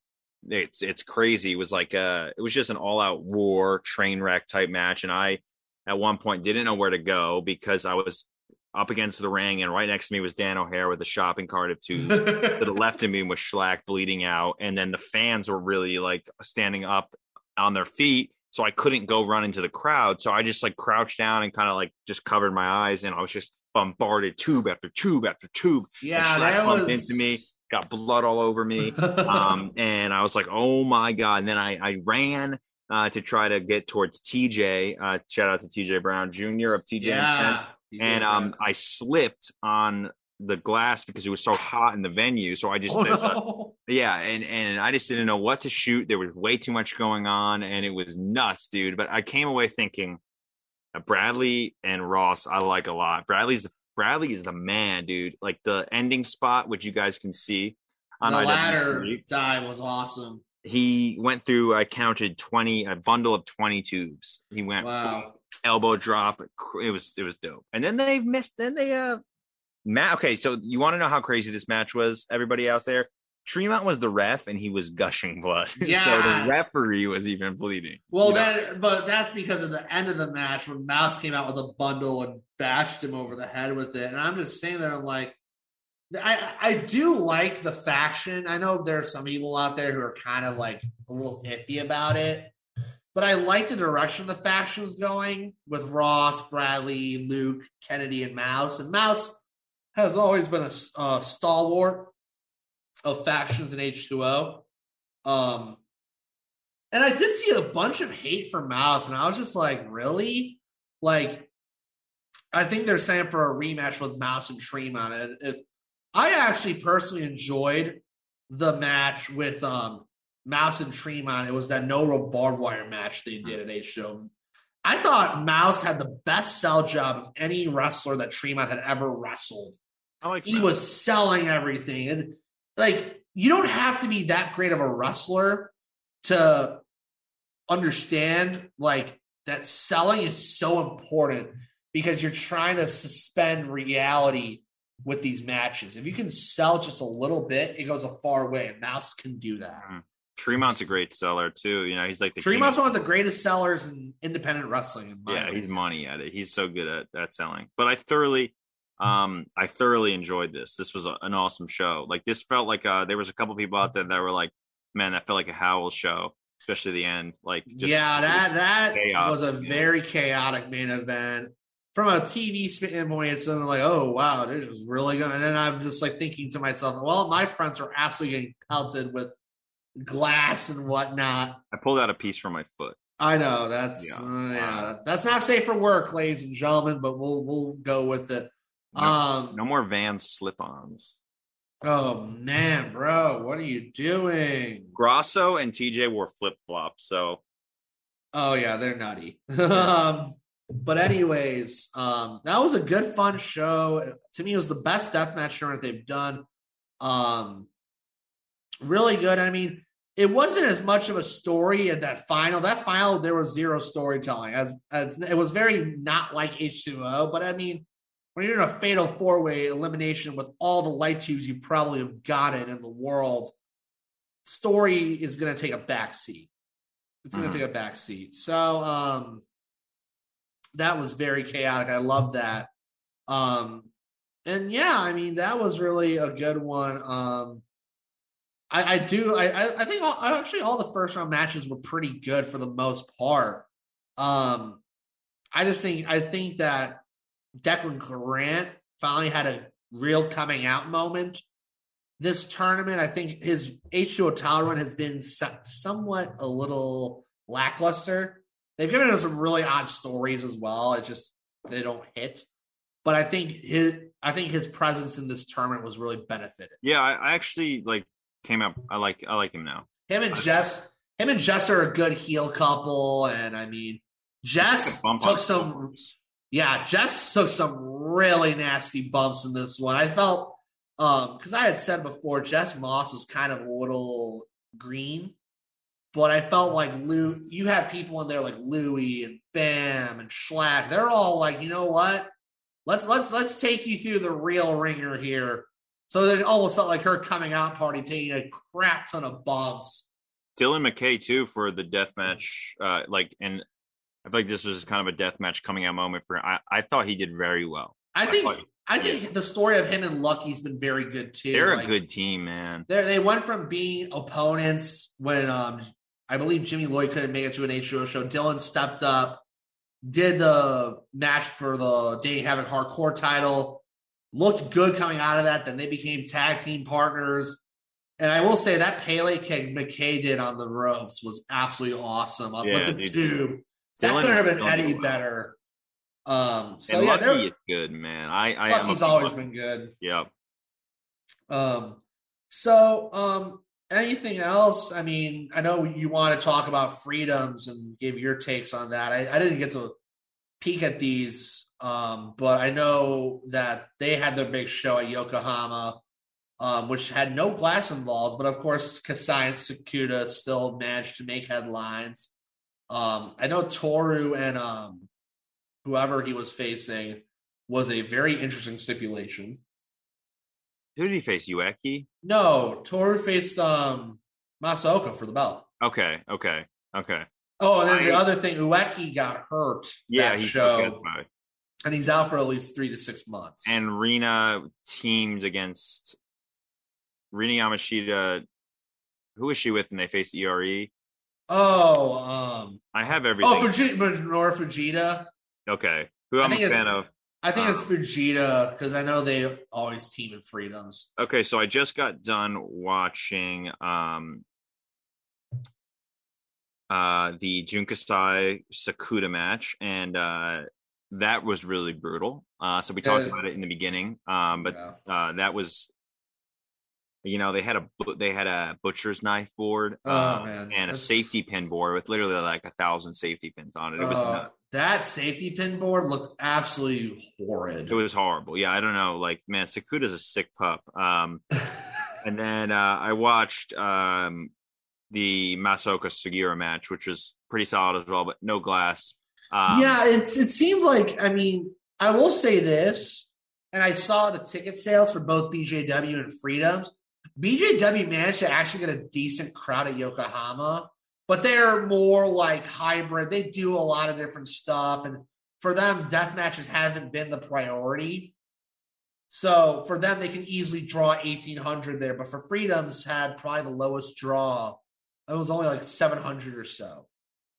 it's it's crazy. It was like uh it was just an all out war train wreck type match, and I at one point didn't know where to go because I was up against the ring, and right next to me was Dan O'Hare with a shopping cart of tubes [laughs] to the left of me was Shlak bleeding out, and then the fans were really like standing up on their feet, so I couldn't go run into the crowd. So I just like crouched down and kind of like just covered my eyes, and I was just bombarded tube after tube after tube. yeah, that bumped was into me, got blood all over me, um, [laughs] and I was like, "Oh my god!" And then I I ran. Uh, to try to get towards TJ, uh, shout out to TJ Brown Jr. of TJ yeah, and um, I slipped on the glass because it was so hot in the venue. So I just, Oh, there's a- no. yeah, and and I just didn't know what to shoot. There was way too much going on, and it was nuts, dude. But I came away thinking, uh, Bradley and Ross, I like a lot. Bradley's the Bradley is the man, dude. Like the ending spot, which you guys can see on the ladder dive was awesome. He went through. I counted twenty, a bundle of twenty tubes. He went Wow. Elbow drop. It was it was dope. And then they missed. Then they uh, Matt. Okay, so you want to know how crazy this match was? Everybody out there, Tremont was the ref, and he was gushing blood. Yeah. [laughs] so the referee was even bleeding. Well, You know? that but that's because of the end of the match when Mouse came out with a bundle and bashed him over the head with it, and I'm just saying there, I'm like, I I do like the faction. I know there are some people out there who are kind of like a little iffy about it, but I like the direction the faction's going with Ross, Bradley, Luke, Kennedy, and Mouse. And Mouse has always been a stalwart of factions in H2O. Um, and I did see a bunch of hate for Mouse, and I was just like, really? Like, I think they're saying for a rematch with Mouse and Tremont. And if I actually personally enjoyed the match with um Mouse and Tremont, it was that no rope barbed wire match they did at H show. I thought Mouse had the best sell job of any wrestler that Tremont had ever wrestled. I like He that. was selling everything. And like, you don't have to be that great of a wrestler to understand like that selling is so important because you're trying to suspend reality with these matches. If you can sell just a little bit, it goes a far way. And Mouse can do that. Mm-hmm. Tremont's a great seller too. You know, he's like the Tremont's one of the greatest sellers in independent wrestling. In yeah, he's money at it. He's so good at, at selling. But I thoroughly, um, I thoroughly enjoyed this. This was a, an awesome show. Like this felt like uh, there was a couple people out there that were like, man, that felt like a Howl show, especially the end. Like, just, yeah, that that chaos, was a very chaotic main event. From a TV standpoint, it's something like, oh wow, this is really good. And then I'm just like thinking to myself, well, my friends are absolutely getting pelted with glass and whatnot. I pulled out a piece from my foot. I know that's Yeah. uh, yeah, that's not safe for work, ladies and gentlemen, but we'll we'll go with it. No, um, no more Van slip-ons. oh man, bro, what are you doing? Grasso and TJ wore flip-flops, so Oh yeah, they're nutty. [laughs] um, but anyways, um, that was a good fun show. To me, it was the best deathmatch tournament they've done. Um, really good. I mean, it wasn't as much of a story at that final. That final, there was zero storytelling. As, as it was very not like H two O. But I mean, when you're in a fatal four way elimination with all the light tubes you probably have gotten in the world, story is going to take a back seat. It's going to take a back seat. So um, that was very chaotic. I love that. Um, and yeah, I mean that was really a good one. Um, I, I do. I, I think all, actually all the first round matches were pretty good for the most part. Um, I just think I think that Declan Grant finally had a real coming out moment this tournament. I think his H2O title run has been so- somewhat a little lackluster. They've given us some really odd stories as well. It just they don't hit. But I think his I think his presence in this tournament was really benefited. yeah, I, I actually like came up. I like I like him now. Him and Jess, him and Jess are a good heel couple, and I mean, Jess took some, yeah, Jess took some really nasty bumps in this one. I felt, um, because I had said before, Jess Moss was kind of a little green, but I felt like Lou, you had people in there like Louie and Bam and Shlak. They're all like, you know what? Let's let's let's take you through the real ringer here. So it almost felt like her coming out party taking a crap ton of bumps. Dylan McKay too for the death match. Uh, like, and I feel like this was kind of a death match coming out moment for. I, I thought he did very well. I think thought- I think the story of him and Lucky's been very good too. They're Like, a good team, man. They they went from being opponents when um I believe Jimmy Lloyd couldn't make it to an H2O show. Dylan stepped up, did the match for the Day Havoc Hardcore title, looked good coming out of that. Then they became tag team partners. And I will say that Pele kick McKay did on the ropes was absolutely awesome up Yeah, with the tube. That couldn't have been any well. better. Um, so and yeah, Lucky is good, man. I I Lucky's always Lucky- been good. Yeah. Um, so um, anything else? I mean, I know you want to talk about freedoms and give your takes on that. I, I didn't get to peek at these, um, but I know that they had their big show at Yokohama, um, which had no glass involved, but of course, Kasai and Sakuda still managed to make headlines. Um, I know Toru and um, whoever he was facing was a very interesting stipulation. Who did he face? Ueki? No, Toru faced um Masaoka for the belt. Okay, okay, okay. Oh, and then the other thing, Ueki got hurt Yeah, that show, and he's out for at least three to six months. And Rena teamed against Rina Yamashita. Who was she with? And they faced ERE. oh, um, I have everything. oh, Fujita, Minoru Fujita. okay, who I I'm a fan of. I think it's Um, Fujita because I know they always team in freedoms. Okay, so I just got done watching um uh the Jun Kasai Sakuda match and uh that was really brutal. Uh so we talked about it in the beginning. Um but Yeah. uh that was You know, they had a they had a butcher's knife board Oh, um, man. and a safety pin board with literally like a thousand safety pins on it. It was Uh, nuts. that safety pin board looked absolutely horrid. It was horrible. Yeah, I don't know. Like, man, Sakuda's a sick pup. Um, [laughs] and then uh, I watched um, the Masaoka Sugiura match, which was pretty solid as well, but no glass. Um, yeah, it's it seems like I mean I will say this, and I saw the ticket sales for both BJW and Freedoms. BJW managed to actually get a decent crowd at Yokohama, but they're more like hybrid. They do a lot of different stuff, and for them, death matches haven't been the priority. So for them, they can easily draw eighteen hundred there, but for Freedoms had probably the lowest draw. It was only like seven hundred or so.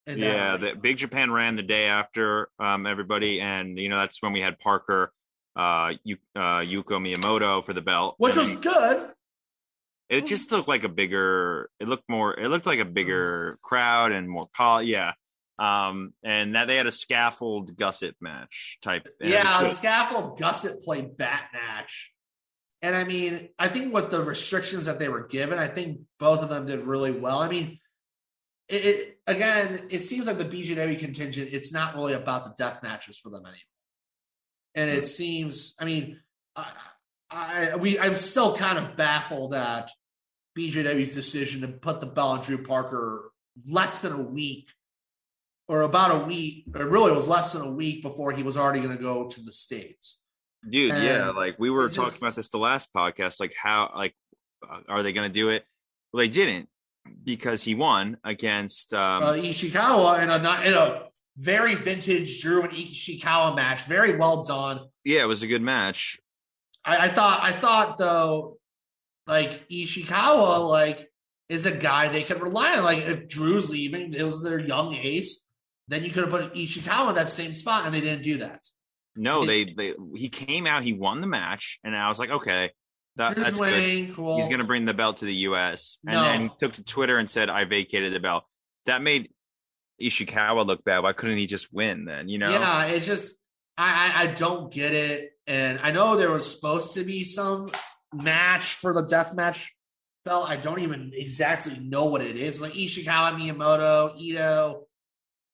Yeah, the Big Japan ran the day after um, everybody, and you know that's when we had Parker, uh, Yu- uh, Yuko Miyamoto for the belt, which And was good. It just looked like a bigger. It looked more. It looked like a bigger crowd and more pol. Yeah, um, and that they had a scaffold gusset match type. and it was Yeah, the scaffold gusset played bat match. And I mean, I think with the restrictions that they were given, I think both of them did really well. I mean, it, it again, it seems like the BJW contingent, it's not really about the death matches for them anymore. And it hmm. seems, I mean, I, I we I'm still kind of baffled at BJW's decision to put the belt on Drew Parker less than a week or about a week, it really was less than a week before he was already going to go to the States. Dude. yeah, like we were talking about this the last podcast. Like how, like, uh, are they going to do it? Well, they didn't because he won against. Um, uh, Ishikawa in a, not- in a very vintage Drew and Ishikawa match. Very well done. yeah, it was a good match. I, I thought, I thought though, like Ishikawa, like is a guy they could rely on. Like if Drew's leaving, it was their young ace. Then you could have put Ishikawa in that same spot, and they didn't do that. No, they they he came out, he won the match, and I was like, okay, that, that's good. cool. He's going to bring the belt to the U.S. and No. then took to Twitter and said, "I vacated the belt." That made Ishikawa look bad. Why couldn't he just win then? You know? Yeah, it's just I, I I don't get it, and I know there was supposed to be some match for the death match belt. I don't even exactly know what it is. Like Ishikawa, Miyamoto, Ito.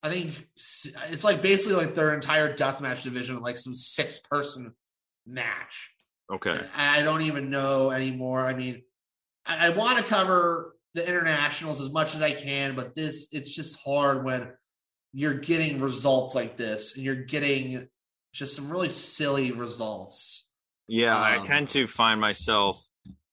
I think it's like basically like their entire death match division, like some six person match. Okay. I I don't even know anymore. I mean, I, I want to cover the internationals as much as I can, but this it's just hard when you're getting results like this and you're getting just some really silly results. Yeah, I Um, tend to find myself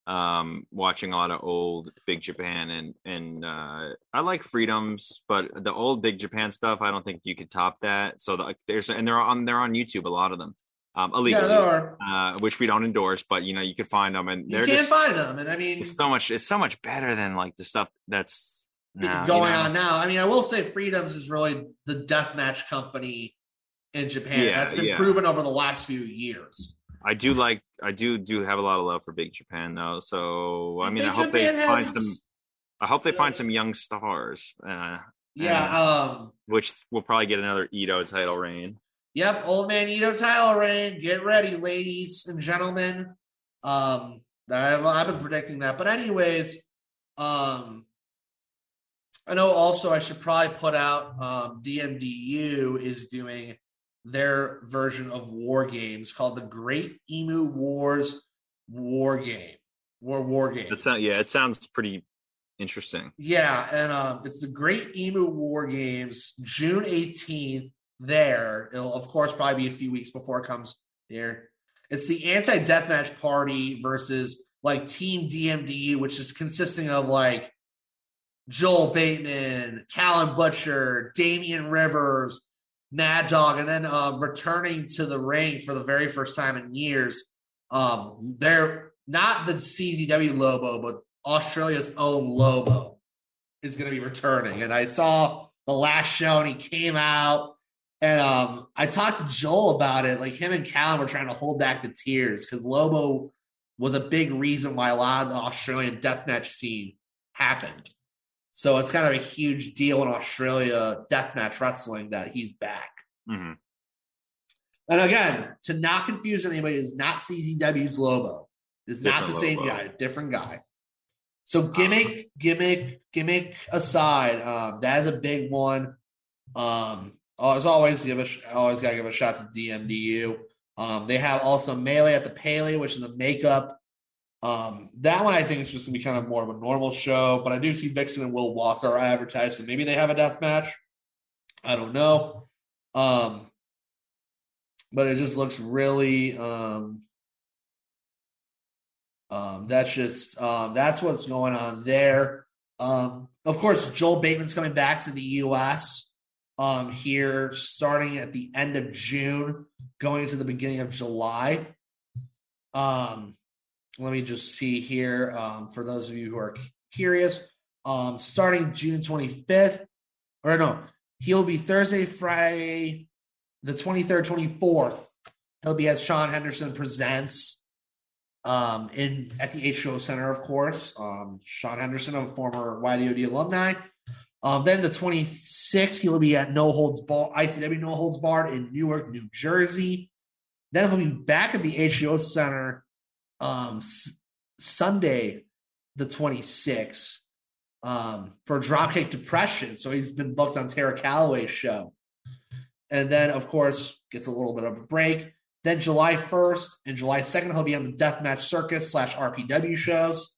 um watching a lot of old Big Japan and and uh I like freedoms, but the old Big Japan stuff, I don't think you could top that. So the, there's and they're on they're on YouTube a lot of them. Um Yeah, illegally, there uh which we don't endorse, but you know, you could find them and You can't just find them, and I mean, it's so much it's so much better than like the stuff that's now, you going know? on now. I mean, I will say Freedoms is really the death match company in Japan. Yeah, That's been yeah. proven over the last few years. I do like I do do have a lot of love for Big Japan though. So I mean, I hope they Japan has find some. I hope they find some young stars, uh, Yeah, um, which will probably get another Ito title reign. Yep, old man Ito title reign. Get ready, ladies and gentlemen. Um, I've, I've been predicting that, but anyways, um, I know also I should probably put out um, DMDU is doing their version of war games called the Great Emu Wars War Game. War War sound, yeah, it sounds pretty interesting. Yeah, and um, it's the Great Emu War Games, June 18th. There, it'll of course probably be a few weeks before it comes here. It's the anti deathmatch party versus like Team DMDU, which is consisting of like Joel Bateman, Callum Butcher, Damian Rivers, Mad Dog, and then um, returning to the ring for the very first time in years. Um, they're not the CZW Lobo, but Australia's own Lobo is going to be returning. And I saw the last show, and he came out, and um, I talked to Joel about it. Like him and Callum were trying to hold back the tears because Lobo was a big reason why a lot of the Australian deathmatch scene happened. So it's kind of a huge deal in Australia deathmatch wrestling that he's back. hmm And again, to not confuse anybody, is not CZW's Lobo. It's not the Different same Lobo. guy, different guy. So gimmick, gimmick, gimmick aside, um, that is a big one. Um, as always, give a always gotta give a shot to DMDU. Um, they have also melee at the Paley, which is a makeup. Um, that one I think is just gonna be kind of more of a normal show, but I do see Vixen and Will Walker advertised, so maybe they have a death match. I don't know. Um, but it just looks really um um that's just um that's what's going on there. Um of course Joel Bateman's coming back to the US um here starting at the end of June going to the beginning of July. Um let me just see here um for those of you who are curious um starting June 25th or no he'll be Thursday Friday the 23rd, 24th, he'll be at Sean Henderson Presents um, in at the H2O Center, of course. Um, Sean Henderson, a former YDOD alumni. Um, then the 26th, he'll be at No Holds Bar, ICW No Holds Barred in Newark, New Jersey. Then he'll be back at the H2O Center um, s- Sunday, the 26th, um, for Dropkick Depression. So he's been booked on Tara Calloway's show and then of course gets a little bit of a break. Then July 1st and July 2nd, he'll be on the Deathmatch Circus slash RPW shows.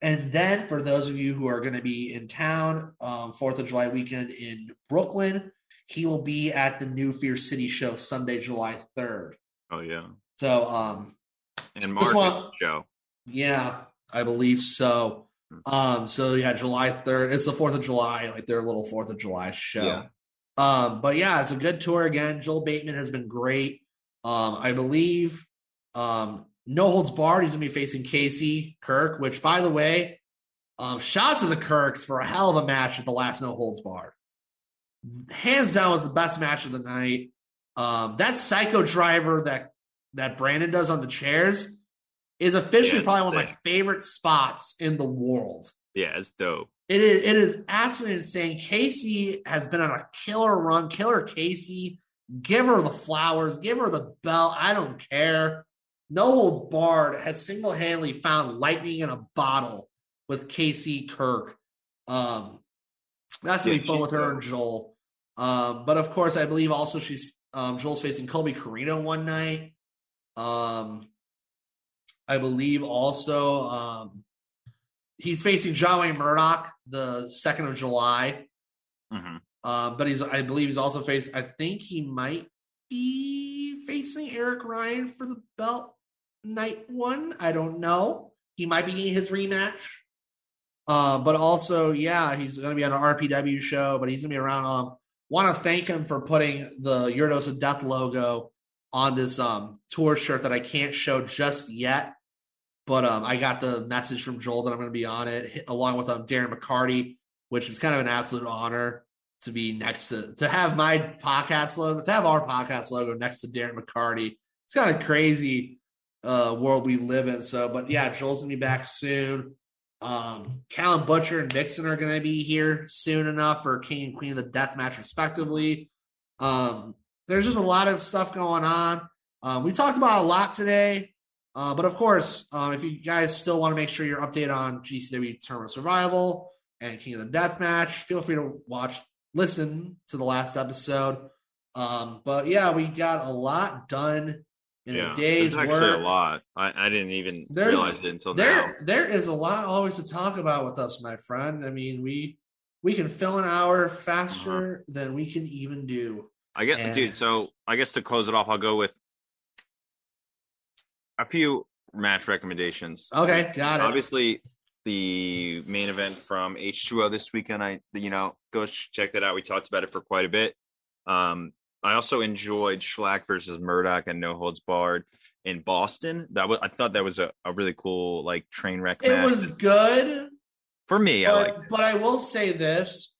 And then for those of you who are going to be in town, um, 4th of July weekend in Brooklyn, he will be at the New Fear City show Sunday, July 3rd. Oh yeah, So, um, and This Mark one- show. yeah, I believe so. Um, so yeah, July 3rd. It's the 4th of July, like their little 4th of July show. Yeah. Um, but yeah, it's a good tour again. Joel Bateman has been great. Um, I believe um no holds barred, he's gonna be facing Casey Kirk, which by the way, um, shout out to the Kirks for a hell of a match at the last no holds barred. Hands down was the best match of the night. Um, that psycho driver that that Brandon does on the chairs is officially Yeah, probably one of my favorite spots in the world. Yeah, it's dope. It is it is absolutely insane. Casey has been on a killer run. Killer Casey, give her the flowers, give her the belt. I don't care. No holds barred has single handedly found lightning in a bottle with Casey Kirk. Um, that's gonna be fun with her and Joel. Um, but of course, I believe also she's um, Joel's facing Colby Corino one night. Um, I believe also um, he's facing John Wayne Murdoch the second of July. hmm Uh, but he's I believe he's also faced. I think he might be facing Eric Ryan for the belt night one. I don't know. He might be getting his rematch. Uh, but also, yeah, he's going to be on an RPW show, but he's going to be around. Um, want to thank him for putting the Your Dose of Death logo on this um tour shirt that I can't show just yet. But um, I got the message from Joel that I'm going to be on it, along with um Darren McCarty, which is kind of an absolute honor to be next to to have my podcast logo, to have our podcast logo next to Darren McCarty. It's kind of crazy uh world we live in. So, but yeah, Joel's gonna be back soon. Um, Callum Butcher and Vixen are gonna be here soon enough for King and Queen of the Death match, respectively. Um, there's just a lot of stuff going on. Um, we talked about a lot today. Uh, but of course, um, if you guys still want to make sure you're updated on GCW Tournament Survival and King of the Death match, feel free to watch, listen to the last episode. Um, but yeah, we got a lot done in yeah, a day's There's actually work. a lot. I, I didn't even There's- realize it until now. There, there is a lot always to talk about with us, my friend. I mean, we we can fill an hour faster Uh-huh. than we can even do. I guess, And- dude. So I guess to close it off, I'll go with a few match recommendations. Okay, got it. Obviously, the main event from H2O this weekend. I, you know, go check that out. We talked about it for quite a bit. Um, I also enjoyed Shlak versus Murdoch and No Holds Barred in Boston. That was, I thought that was a, a really cool like train wreck It match. was good. for me. I but, like. but I will say this: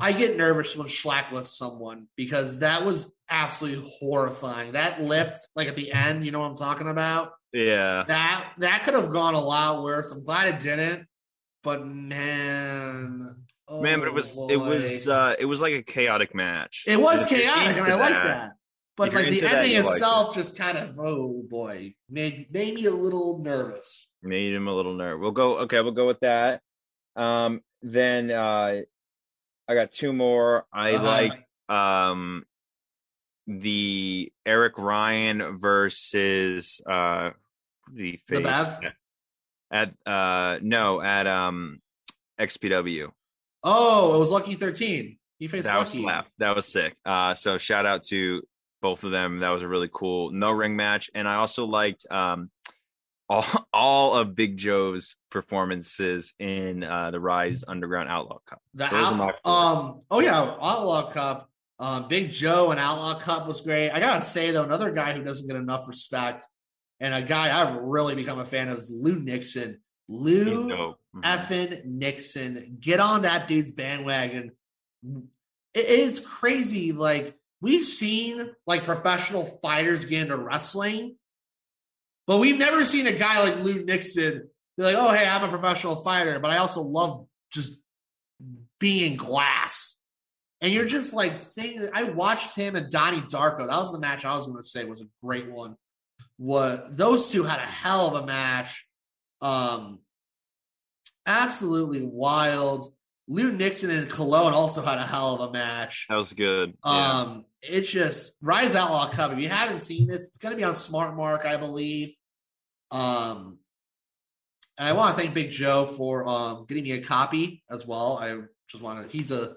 I get nervous when Shlak lifts someone because that was absolutely horrifying. That lift, like at the end, you know what I'm talking about. Yeah, That that could have gone a lot worse. I'm glad it didn't. But man, man, but it oh was it was uh it was like a chaotic match. it was chaotic, and I like that. But like the that, ending you like itself, just kind of oh boy, made made me a little nervous. Made him a little nerd. We'll go. Okay, we'll go with that. Um, then uh, I got two more. I Uh-huh. liked um the Eric Ryan versus uh the The face Bev? at uh no at um XPW. Oh, it was Lucky 13. He faced That was Lucky. slap. That was sick. Uh, so shout out to both of them. That was a really cool no ring match, and I also liked um all [laughs] all of Big Joe's performances in uh the Rise Underground Outlaw Cup. The So out, um oh yeah, Outlaw Cup. Um, Big Joe and Outlaw Cup was great. I gotta say though, another guy who doesn't get enough respect, and a guy I've really become a fan of is Lou Nixon. Lou. Mhm. effing Nixon. Get on that dude's bandwagon. It is crazy. Like we've seen like professional fighters get into wrestling, but we've never seen a guy like Lou Nixon be like, "Oh, hey, I'm a professional fighter, but I also love just being glass." And you're just like saying, I watched him and Donnie Darko. That was the match I was going to say was a great one. What those two had a hell of a match. Um, absolutely wild. Lou Nixon and Colon also had a hell of a match. That was good. Yeah. Um, it's just Rise Outlaw Cup. If you haven't seen this, it's going to be on Smart Mark, I believe. Um, and I want to thank Big Joe for um getting me a copy as well. I just want to. He's a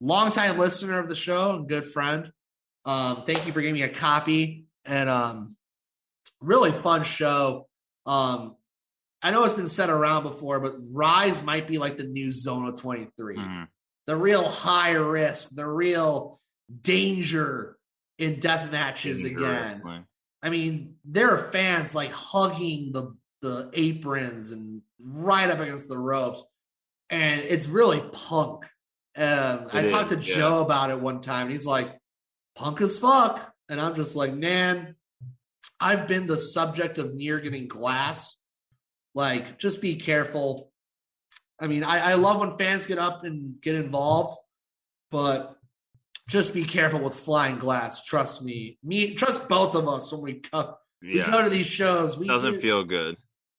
longtime listener of the show and good friend. Um, thank you for giving me a copy and um, really fun show. Um, I know it's been said around before, but Rise might be like the new Zona 23 Mhm. the real high risk, the real danger in death matches again. I mean, there are fans like hugging the the aprons and right up against the ropes, and it's really punk. Um, I It talked to yeah. Joe about it one time, and he's like, "Punk as fuck," and I'm just like, "Man, I've been the subject of near getting glass. Like, just be careful." I mean, I, I love when fans get up and get involved, but just be careful with flying glass. Trust me, me trust both of us when we come we Yeah. go to these shows. We Doesn't do- feel good.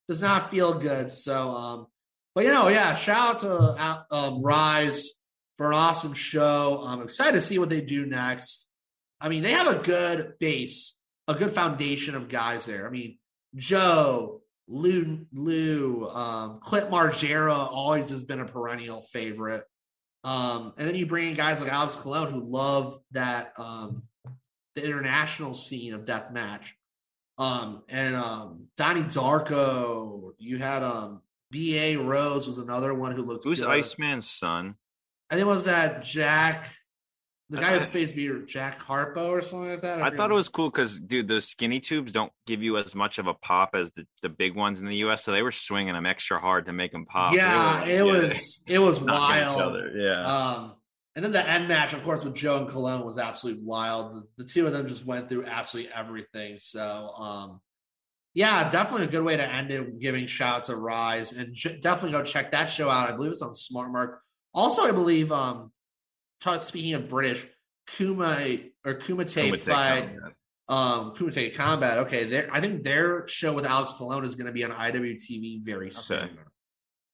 does not feel good. So, um, but you know, yeah, shout out to uh, um, Rise for an awesome show. I'm excited to see what they do next. I mean, they have a good base, a good foundation of guys there. I mean, Joe, Lou, Lou, um, Clint Margera always has been a perennial favorite. Um, and then you bring in guys like Alex Colon who love that um, the international scene of deathmatch. Um, and um, Donnie Darko, you had um, B.A. Rose was another one who looked Who's good. Iceman's son? I think it was that Jack, the guy who thought- faced me, Jack Harpo or something like that. I forget. thought it was cool because, dude, those skinny tubes don't give you as much of a pop as the, the big ones in the U.S. So they were swinging them extra hard to make them pop. Yeah, it were- yeah, was it was [laughs] wild. Yeah. Um, and then the end match, of course, with Joe and Colon was absolutely wild. The, the two of them just went through absolutely everything. So, um, yeah, definitely a good way to end it, giving shout out to Rise, and j- definitely go check that show out. I believe it's on Smart Mark. Also, I believe, um, talk, speaking of British, Kuma or Kumite Kumite fight, Combat. um, Kumite Combat. Okay, I think their show with Alex Colon is going to be on IWTV very soon. Okay.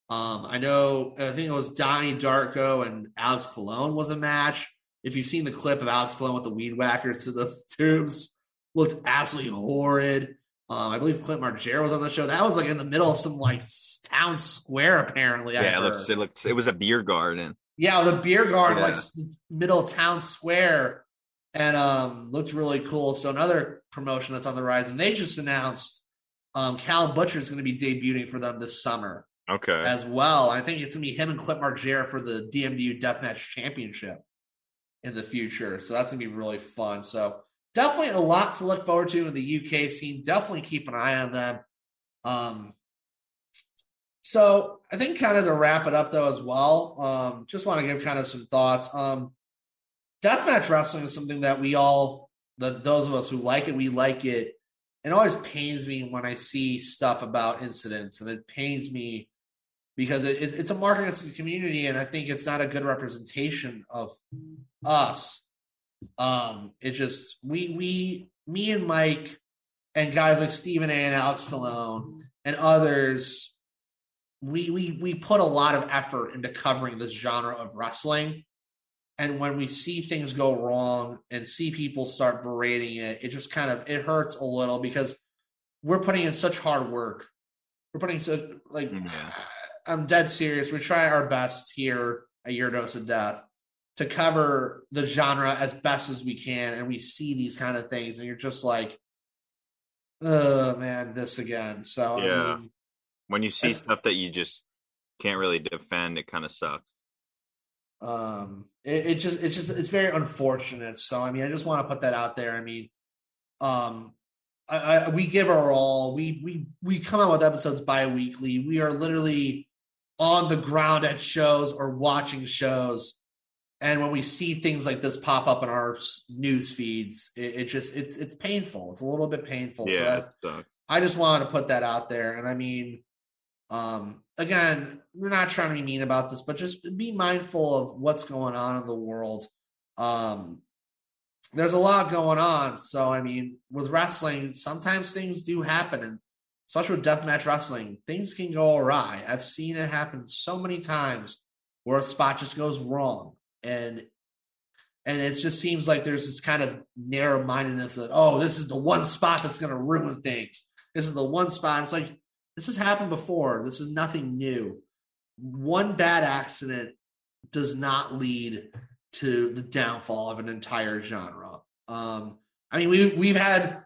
Um, I know. I think it was Donnie Darko and Alex Colon was a match. If you've seen the clip of Alex Colon with the weed whackers to those [laughs] tubes, looked absolutely horrid. Um, I believe Clint Margera was on the show. That was like in the middle of some like town square, apparently. I Yeah, it looked, it looked. It was a beer garden. Yeah, the beer garden, Yeah. like middle town square, and um, looked really cool. So another promotion that's on the rise, and they just announced um, Cal Butcher is going to be debuting for them this summer Okay. as well. I think it's going to be him and Clint Margera for the DMW Deathmatch Championship in the future. So that's going to be really fun. So definitely a lot to look forward to in the UK scene. Definitely keep an eye on them. Um, so I think kind of to wrap it up though as well, um, just want to give kind of some thoughts. Um, deathmatch wrestling is something that we all, the, those of us who like it, we like it. It always pains me when I see stuff about incidents, and it pains me because it, it- it's a mark against the community, and I think it's not a good representation of us. Um, it just we we me and Mike and guys like Stephen A. and Alex Stallone and others we we we put a lot of effort into covering this genre of wrestling. And when we see things go wrong and see people start berating it it just kind of it hurts a little because we're putting in such hard work. We're putting so like mm, Yeah. i'm dead serious. We try our best here at your dose of death to cover the genre as best as we can and we see these kind of things and you're just like oh man this again. So I mean, when you see stuff that you just can't really defend, it kind of sucks. um it, it just it's just it's very unfortunate. So i mean i just want to put that out there. I mean um I, I we give our all. We we we come out with episodes bi-weekly. We are literally on the ground at shows or watching shows. And when we see things like this pop up in our news feeds it, it just it's it's painful. It's a little bit painful. So yeah, sucks. I just wanted to put that out there. And I mean, um, again, we're not trying to be mean about this, but just be mindful of what's going on in the world. Um, there's a lot going on. So, I mean, with wrestling, sometimes things do happen. And especially with deathmatch wrestling, things can go awry. I've seen it happen so many times where a spot just goes wrong. And and it just seems like there's this kind of narrow mindedness that, oh, this is the one spot that's going to ruin things. This is the one spot. It's like, this has happened before. This is nothing new. One bad accident does not lead to the downfall of an entire genre. Um, I mean, we we've had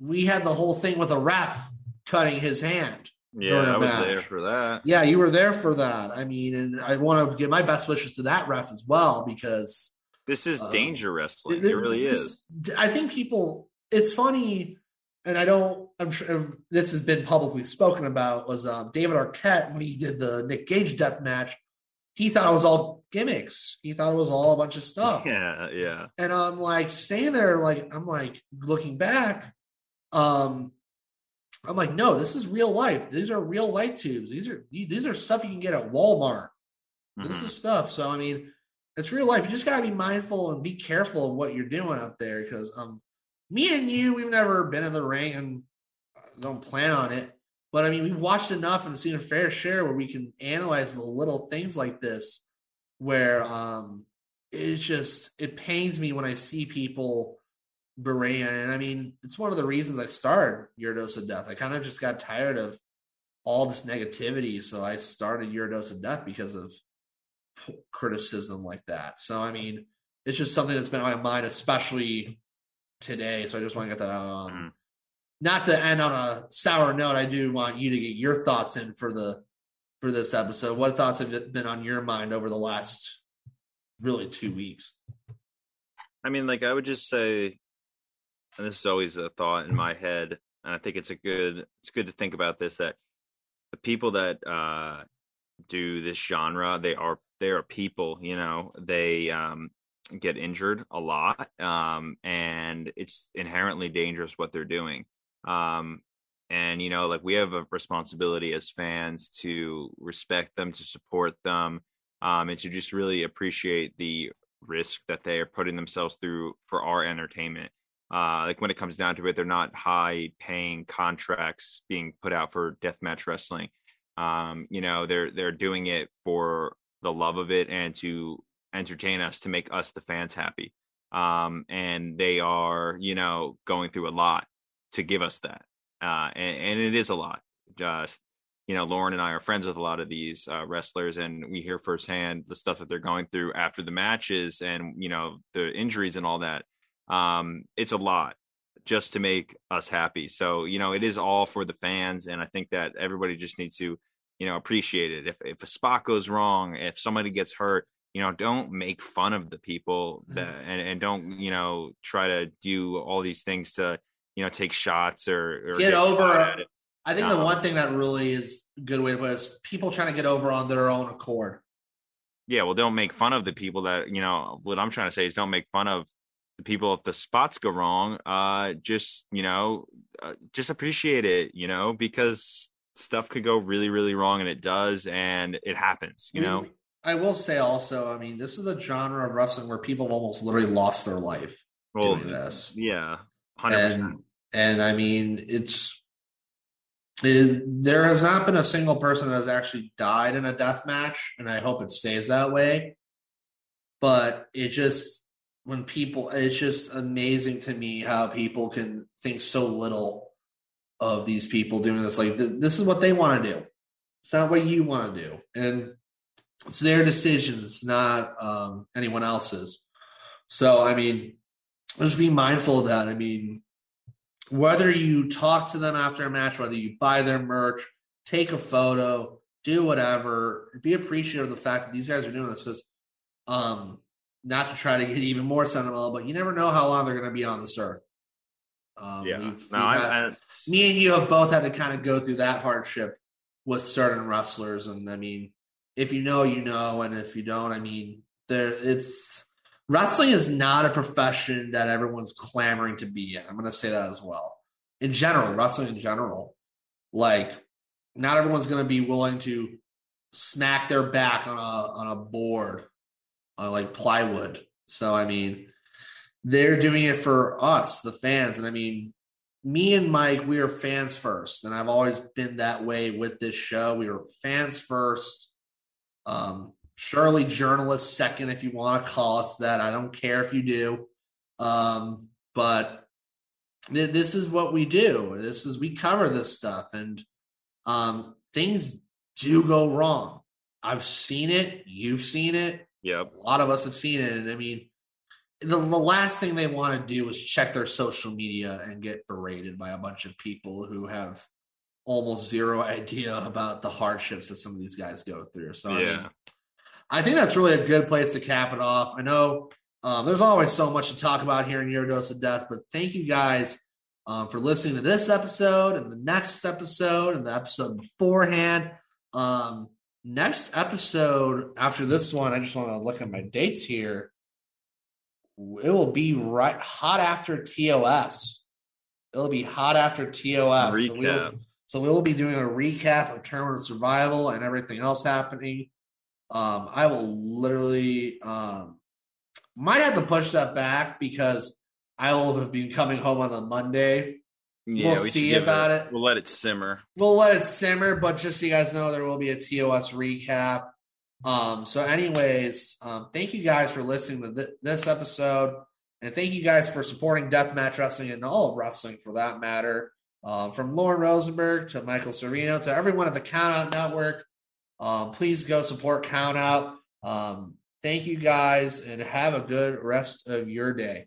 we had the whole thing with a ref cutting his hand. Yeah, I was match. there for that. Yeah, you were there for that. I mean, and I want to give my best wishes to that ref as well because This is Um, danger wrestling. Th- It really this- is. I think people. It's funny, and I don't. I'm sure this has been publicly spoken about. Was um, David Arquette when he did the Nick Gage death match? He thought it was all gimmicks. He thought it was all a bunch of stuff. Yeah, yeah. And I'm like staying there, like I'm like looking back. Um, I'm like, no, this is real life. These are real light tubes. These are these are stuff you can get at Walmart. This Mhm. is stuff. So I mean, it's real life. You just gotta be mindful and be careful of what you're doing out there because um me and you, we've never been in the ring and don't plan on it. But I mean, we've watched enough and seen a fair share where we can analyze the little things like this where um it's just it pains me when I see people berating. And I mean, it's one of the reasons I started Your Dose of Death. I kind of just got tired of all this negativity. So I started Your Dose of Death because of criticism like that. So I mean, it's just something that's been on my mind, especially today. So I just want to get that out. Um, Mhm. Not to end on a sour note, I do want you to get your thoughts in for the for this episode. What thoughts have been on your mind over the last really two weeks? I mean, like I would just say, and this is always a thought in my head, and I think it's a good it's good to think about this that the people that uh do this genre, they are they are people, you know, they um get injured a lot um and it's inherently dangerous what they're doing. Um and you know, like we have a responsibility as fans to respect them, to support them, um and to just really appreciate the risk that they are putting themselves through for our entertainment. Uh, like when it comes down to it, they're not high paying contracts being put out for deathmatch wrestling. Um, you know, they're they're doing it for the love of it and to entertain us, to make us the fans happy. Um, and they are, you know, going through a lot to give us that. Uh, and, and it is a lot. Just you know, Loren and I are friends with a lot of these uh, wrestlers, and we hear firsthand the stuff that they're going through after the matches, and you know, the injuries and all that. Um, it's a lot just to make us happy. So you know, it is all for the fans, and I think that everybody just needs to, you know, appreciate it. If if a spot goes wrong, if somebody gets hurt, you know, don't make fun of the people that, and and don't you know try to do all these things to you know take shots or, or Get shot over. I think the Um, one thing that really is a good way to put it is people trying to get over on their own accord. yeah well don't make fun of the people that you know what i'm trying to say is don't make fun of the people if the spots go wrong uh just you know uh, just appreciate it you know because stuff could go really really wrong and it does and it happens you know I will say also, I mean, this is a genre of wrestling where people have almost literally lost their life well doing this. yeah 100% And and I mean, it's is there has not been a single person that has actually died in a death match, and I hope it stays that way. But it just when people, it's just amazing to me how people can think so little of these people doing this. Like th- this is what they want to do. It's not what you want to do, and it's their decisions. It's not um, anyone else's. So I mean, just be mindful of that. I mean, whether you talk to them after a match, whether you buy their merch, take a photo, do whatever, be appreciative of the fact that these guys are doing this because, um, not to try to get even more sentimental, but you never know how long they're going to be on this earth. Um, yeah. we've- No, we've I, had- I, me and you have both had to kind of go through that hardship with certain wrestlers and i mean if you know you know and if you don't i mean there it's wrestling is not a profession that everyone's clamoring to be in. I'm going to say that as well. In general wrestling in general like not everyone's going to be willing to smack their back on a on a board on like plywood. So i mean they're doing it for us the fans. And i mean me and Mike, we are fans first, and I've always been that way with this show. We are fans first. Um, surely journalists second, if you want to call us that. I don't care if you do, um, but th- this is what we do. This is we cover this stuff, and um, things do go wrong. I've seen it. You've seen it. Yeah, A lot of us have seen it, and I mean, the, the last thing they want to do is check their social media and get berated by a bunch of people who have almost zero idea about the hardships that some of these guys go through. So I, mean, Yeah. I think that's really a good place to cap it off. I know um, there's always so much to talk about here in Your Dose of Death, but thank you guys um, for listening to this episode and the next episode and the episode beforehand. Um, next episode after this one, I just want to look at my dates here. It will be right hot after TOS. It'll be hot after TOS. Recap. so we'll be doing a recap of of Survival and everything else happening. Um, I will literally um, might have to push that back because I will have been coming home on a Monday. Yeah, We'll we see about it. We'll let it simmer. We'll let it simmer, but just so you guys know, there will be a TOS recap. Um, so, anyways, um, thank you guys for listening to th- this episode, and thank you guys for supporting Deathmatch Wrestling and all of wrestling for that matter. Um, from Loren Rosenberg to Michael Servino to everyone at the Countout Network, um, please go support Countout. Um, thank you guys, and have a good rest of your day.